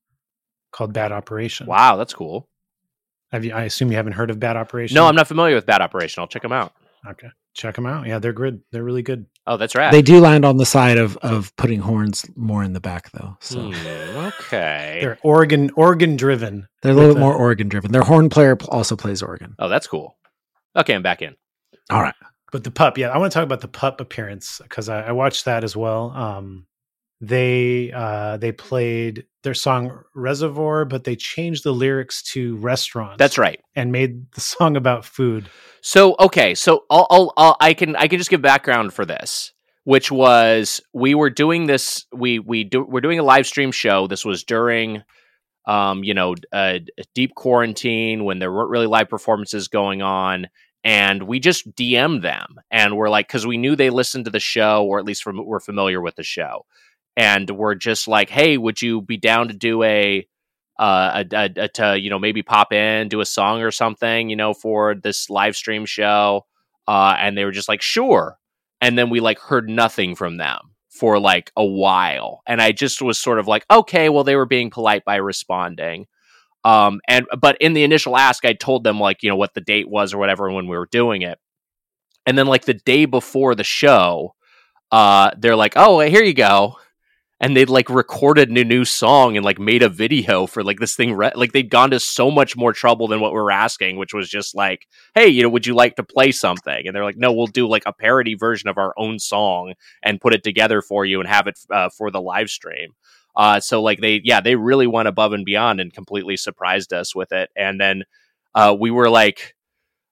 called Bad Operation. Wow, that's cool. Have you? I assume you haven't heard of Bad Operation. No, I'm not familiar with Bad Operation. I'll check them out. Okay, check them out. Yeah, they're good. They're really good. Oh, that's right. They do land on the side of of putting horns more in the back though. So Hmm, okay. They're Oregon Oregon driven. they're a little bit more organ driven. Their horn player also plays organ. Oh, that's cool. Okay, I'm back in. All right. But the pup, yeah, I want to talk about the pup appearance because I, I watched that as well. Um, they uh, they played their song Reservoir, but they changed the lyrics to restaurant. That's right. and made the song about food. So okay, so I'll, I'll, I'll I can I can just give background for this, which was we were doing this we we do we're doing a live stream show. This was during, um, you know, a, deep quarantine when there weren't really live performances going on, and we just DM'd them and we're like because we knew they listened to the show or at least fam- were familiar with the show, and we're just like, hey, would you be down to do a uh, a, a, a- to you know maybe pop in, do a song or something, you know, for this live stream show. Uh, and they were just like, sure. And then we like heard nothing from them for like a while, and I just was sort of like, okay, well, they were being polite by responding. Um, and but in the initial ask, I told them like you know what the date was or whatever when we were doing it, and then like the day before the show, uh, they're like, oh, here you go and they'd like recorded a new song and like made a video for like this thing re- like they'd gone to so much more trouble than what we were asking which was just like hey you know would you like to play something? And they're like no we'll do like a parody version of our own song and put it together for you and have it uh, for the live stream. Uh, so like they yeah they really went above and beyond and completely surprised us with it. And then uh, we were like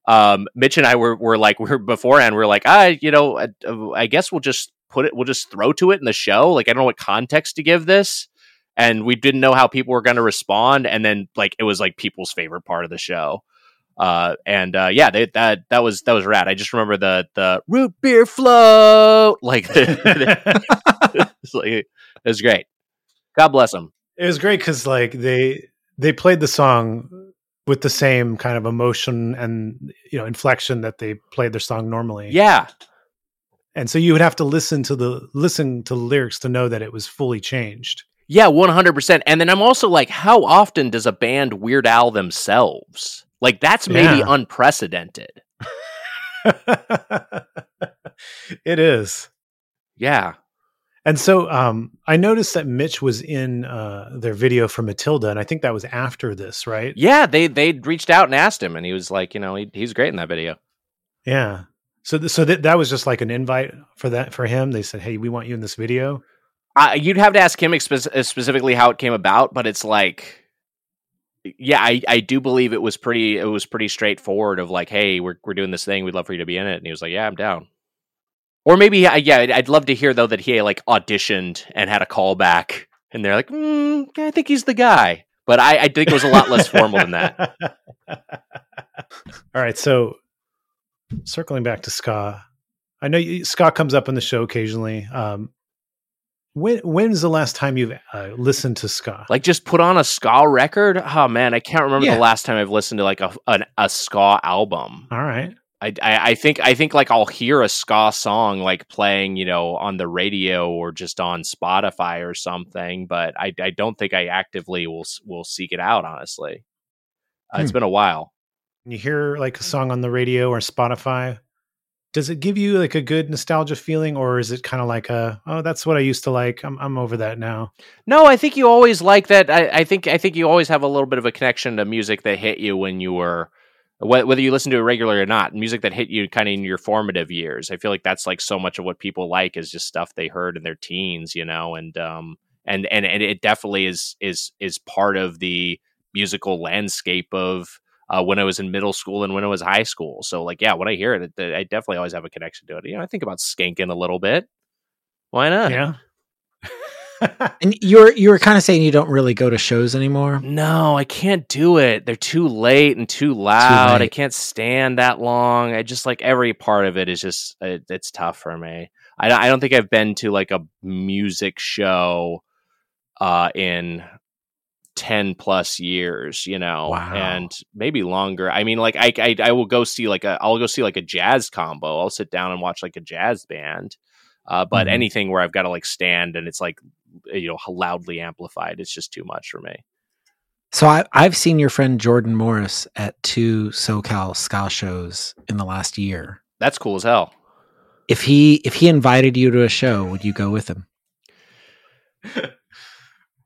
um, Mitch and I were, were like, we are beforehand, we are like, ah, you know, I, I guess we'll just put it, we'll just throw to it in the show. Like, I don't know what context to give this. And we didn't know how people were going to respond. And then, like, it was like people's favorite part of the show. Uh, and uh, yeah, they, that that was that was rad. I just remember the the root beer float, like, it's like it was great. God bless them. It was great because like they they played the song with the same kind of emotion and you know inflection that they played their song normally. Yeah, and so you would have to listen to the listen to the lyrics to know that it was fully changed. Yeah, one hundred percent. And then I'm also like, how often does a band Weird Al themselves? Like that's maybe Yeah. unprecedented. it is. Yeah. And so um, I noticed that Mitch was in uh, their video for Matilda, and I think that was after this, right? Yeah, they they reached out and asked him, and he was like, you know, he, he's great in that video. Yeah. So, th- so that that was just like an invite for that for him. They said, "Hey, we want you in this video." Uh, you'd have to ask him expe- uh, specifically how it came about, but it's like, yeah, I, I do believe it was pretty it was pretty straightforward. Of like, hey, we're we're doing this thing, we'd love for you to be in it, and he was like, yeah, I'm down. Or maybe, uh, yeah, I'd, I'd love to hear though that he like auditioned and had a callback, and they're like, mm, I think he's the guy. But I, I think it was a lot less formal than that. All right, so circling back to ska, I know you, ska comes up on the show occasionally. Um, when when's the last time you've uh, listened to ska? Like just put on a ska record. Oh man, I can't remember Yeah. the last time I've listened to like a an, a ska album. All right, I, I I think I think like I'll hear a ska song like playing, you know, on the radio or just on Spotify or something, but I I don't think I actively will will seek it out. Honestly, uh, it's Hmm. been a while. You hear like a song on the radio or Spotify, does it give you like a good nostalgia feeling, or is it kind of like a oh, that's what I used to like? I'm I'm over that now. No, I think you always like that. I, I think I think you always have a little bit of a connection to music that hit you when you were whether you listen to it regularly or not. Music that hit you kind of in your formative years. I feel like that's like so much of what people like is just stuff they heard in their teens, you know, and um and and, and it definitely is is is part of the musical landscape of uh, when I was in middle school and when I was high school. So like yeah, when I hear it, it I definitely always have a connection to it. You know, I think about skanking a little bit. Why not? Yeah. And you're you were kind of saying you don't really go to shows anymore. No, I can't do it. They're too late and too loud. I can't stand that long. I just like every part of it is just it, it's tough for me. I I don't think I've been to like a music show uh in 10 plus years, you know, Wow. and maybe longer. I mean, like I, I I will go see like a I'll go see like a jazz combo. I'll sit down and watch like a jazz band. Uh, but Mhm. anything where I've got to like stand and it's like you know loudly amplified, it's just too much for me. So I, I've seen your friend Jordan Morris at two SoCal ska shows in the last year. That's cool as hell. If he if he invited you to a show, would you go with him?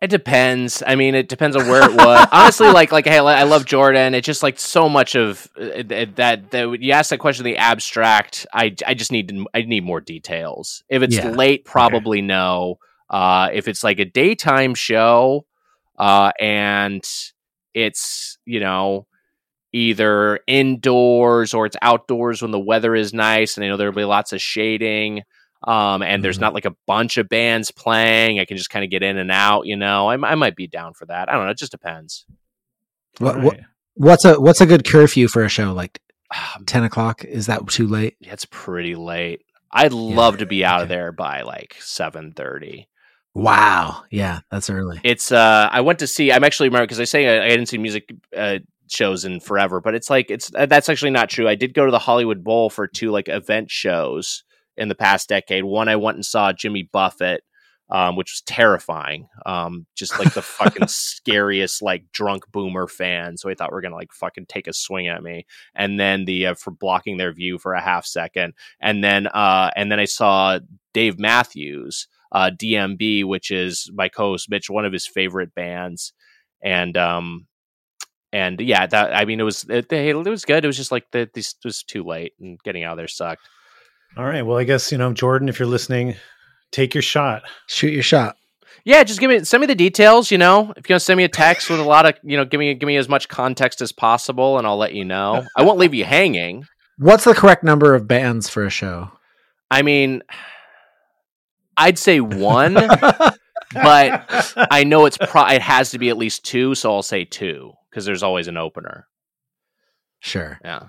It depends. I mean, it depends on where it was. Honestly, like like hey, I love Jordan. It's just like so much of uh, that. That you ask that question, the abstract. I I just need to, I need more details. If it's Yeah. late, probably no. Uh, if it's like a daytime show, uh, and it's you know either indoors or it's outdoors when the weather is nice, and I know there'll be lots of shading um, and there's Mhm. not like a bunch of bands playing. I can just kind of get in and out. You know, I, I might be down for that. I don't know. It just depends. What, All what what's a what's a good curfew for a show? Like Um, ten o'clock? Is that too late? it's pretty late. I'd love to be out of there by like seven thirty. Wow. Yeah, that's early. It's uh, I went to see. I'm actually remember because I say I, I hadn't seen music uh shows in forever, but it's like it's uh, that's actually not true. I did go to the Hollywood Bowl for two like event shows in the past decade. One I went and saw Jimmy Buffett. Um, which was terrifying. Um, just like the fucking scariest, like drunk boomer fan. So I thought we are gonna like fucking take a swing at me, and then the uh, for blocking their view for a half second, and then uh, and then I saw Dave Matthews, uh, DMB, which is my co-host Mitch, one of his favorite bands, and um, and yeah, that I mean, it was it, it was good. It was just like the, this was too late, and getting out of there sucked. All right. Well, I guess you know, Jordan, if you're listening, take your shot. Shoot your shot. Yeah, just give me send me the details. You know, if you're gonna send me a text with a lot of you know, give me give me as much context as possible, and I'll let you know. I won't leave you hanging. What's the correct number of bands for a show? I mean, I'd say one, but I know it's pro- it has to be at least two, so I'll say two because there's always an opener. Sure. Yeah,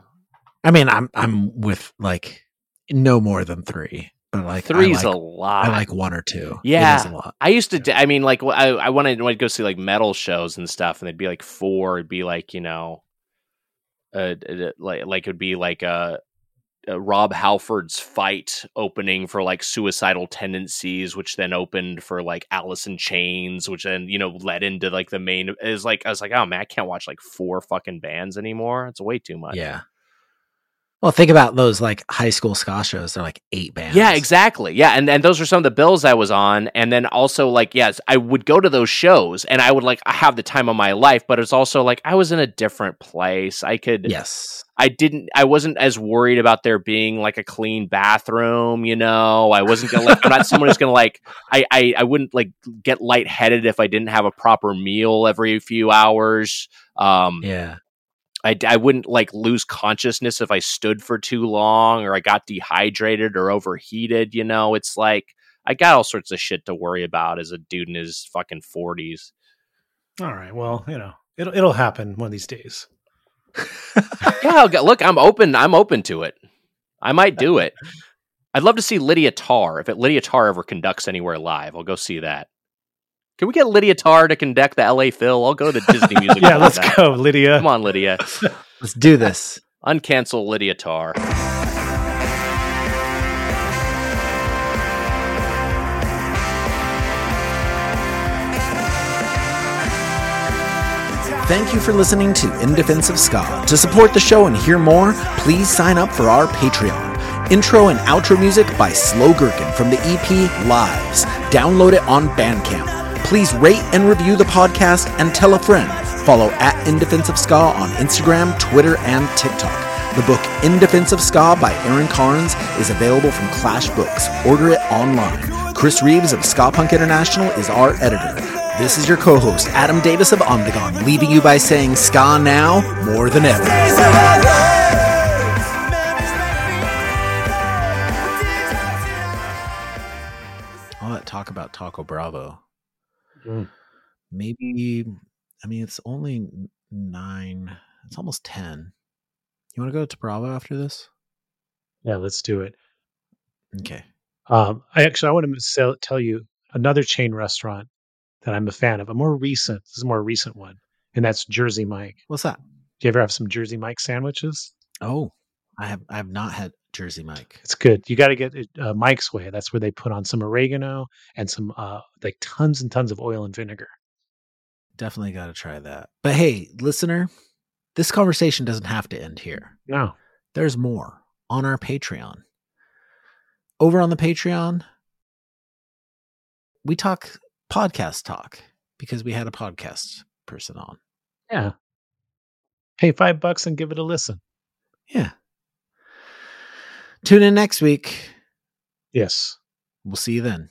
I mean, I'm I'm with like no more than three, but like three's like, a lot. I like one or two. Yeah. it is a lot. I used to. d- I mean, like I, I wanted to go see like metal shows and stuff, and they'd be like four. It'd be like you know, uh, like like it'd be like uh, uh, Rob Halford's fight opening for like suicidal tendencies, which then opened for like Alice in Chains, which then you know led into like the main. Is like I was like, oh man, I can't watch like four fucking bands anymore. It's way too much. Yeah. Well, think about those like high school ska shows. They're like eight bands. Yeah, exactly. Yeah, and and those are some of the bills I was on, and then also like yes, I would go to those shows, and I would like have the time of my life, but it's also like I was in a different place. I could, Yes. I didn't, I wasn't as worried about there being like a clean bathroom. You know, I wasn't gonna like. I'm not someone who's gonna like. I I I wouldn't like get lightheaded if I didn't have a proper meal every few hours. Um, Yeah. I, I wouldn't like lose consciousness if I stood for too long or I got dehydrated or overheated. You know, it's like I got all sorts of shit to worry about as a dude in his fucking forties. All right. Well, you know, it'll it'll happen one of these days. Yeah, I'll get, look, I'm open. I'm open to it. I might do it. I'd love to see Lydia Tár. If it, Lydia Tár ever conducts anywhere live, I'll go see that. Can we get Lydia Tár to conduct the LA Phil? I'll go to Disney Music. yeah, let's that. go, Lydia. Come on, Lydia. Let's do this. Uncancel Lydia Tár. Thank you for listening to In Defense of Ska. To support the show and hear more, please sign up for our Patreon. Intro and outro music by Slow Gherkin from the EP Lives. Download it on Bandcamp. Please rate and review the podcast and tell a friend. Follow at In Defense of Ska on Instagram, Twitter, and TikTok. The book In Defense of Ska by Aaron Carnes is available from Clash Books. Order it online. Chris Reeves of Ska Punk International is our editor. This is your co host, Adam Davis of Omnigone, leaving you by saying Ska now more than ever. Talk about Taco Bravo. Mm. Maybe, I mean, it's only nine, it's almost 10. You want to go to Bravo after this? Yeah, let's do it. Okay. Um, I actually I want to sell, tell you another chain restaurant that I'm a fan of. A more recent, this is a more recent one, and that's Jersey Mike. What's that? Do you ever have some Jersey Mike sandwiches? Oh, I have I have not had Jersey Mike. It's good. You got to get uh, Mike's way. That's where they put on some oregano and some uh, like tons and tons of oil and vinegar. definitely got to try that. But hey, listener, this conversation doesn't have to end here. No. There's more on our Patreon. Over on the Patreon, we talk podcast talk because we had a podcast person on. Yeah. Pay five bucks and give it a listen. Yeah. Tune in next week. Yes. We'll see you then.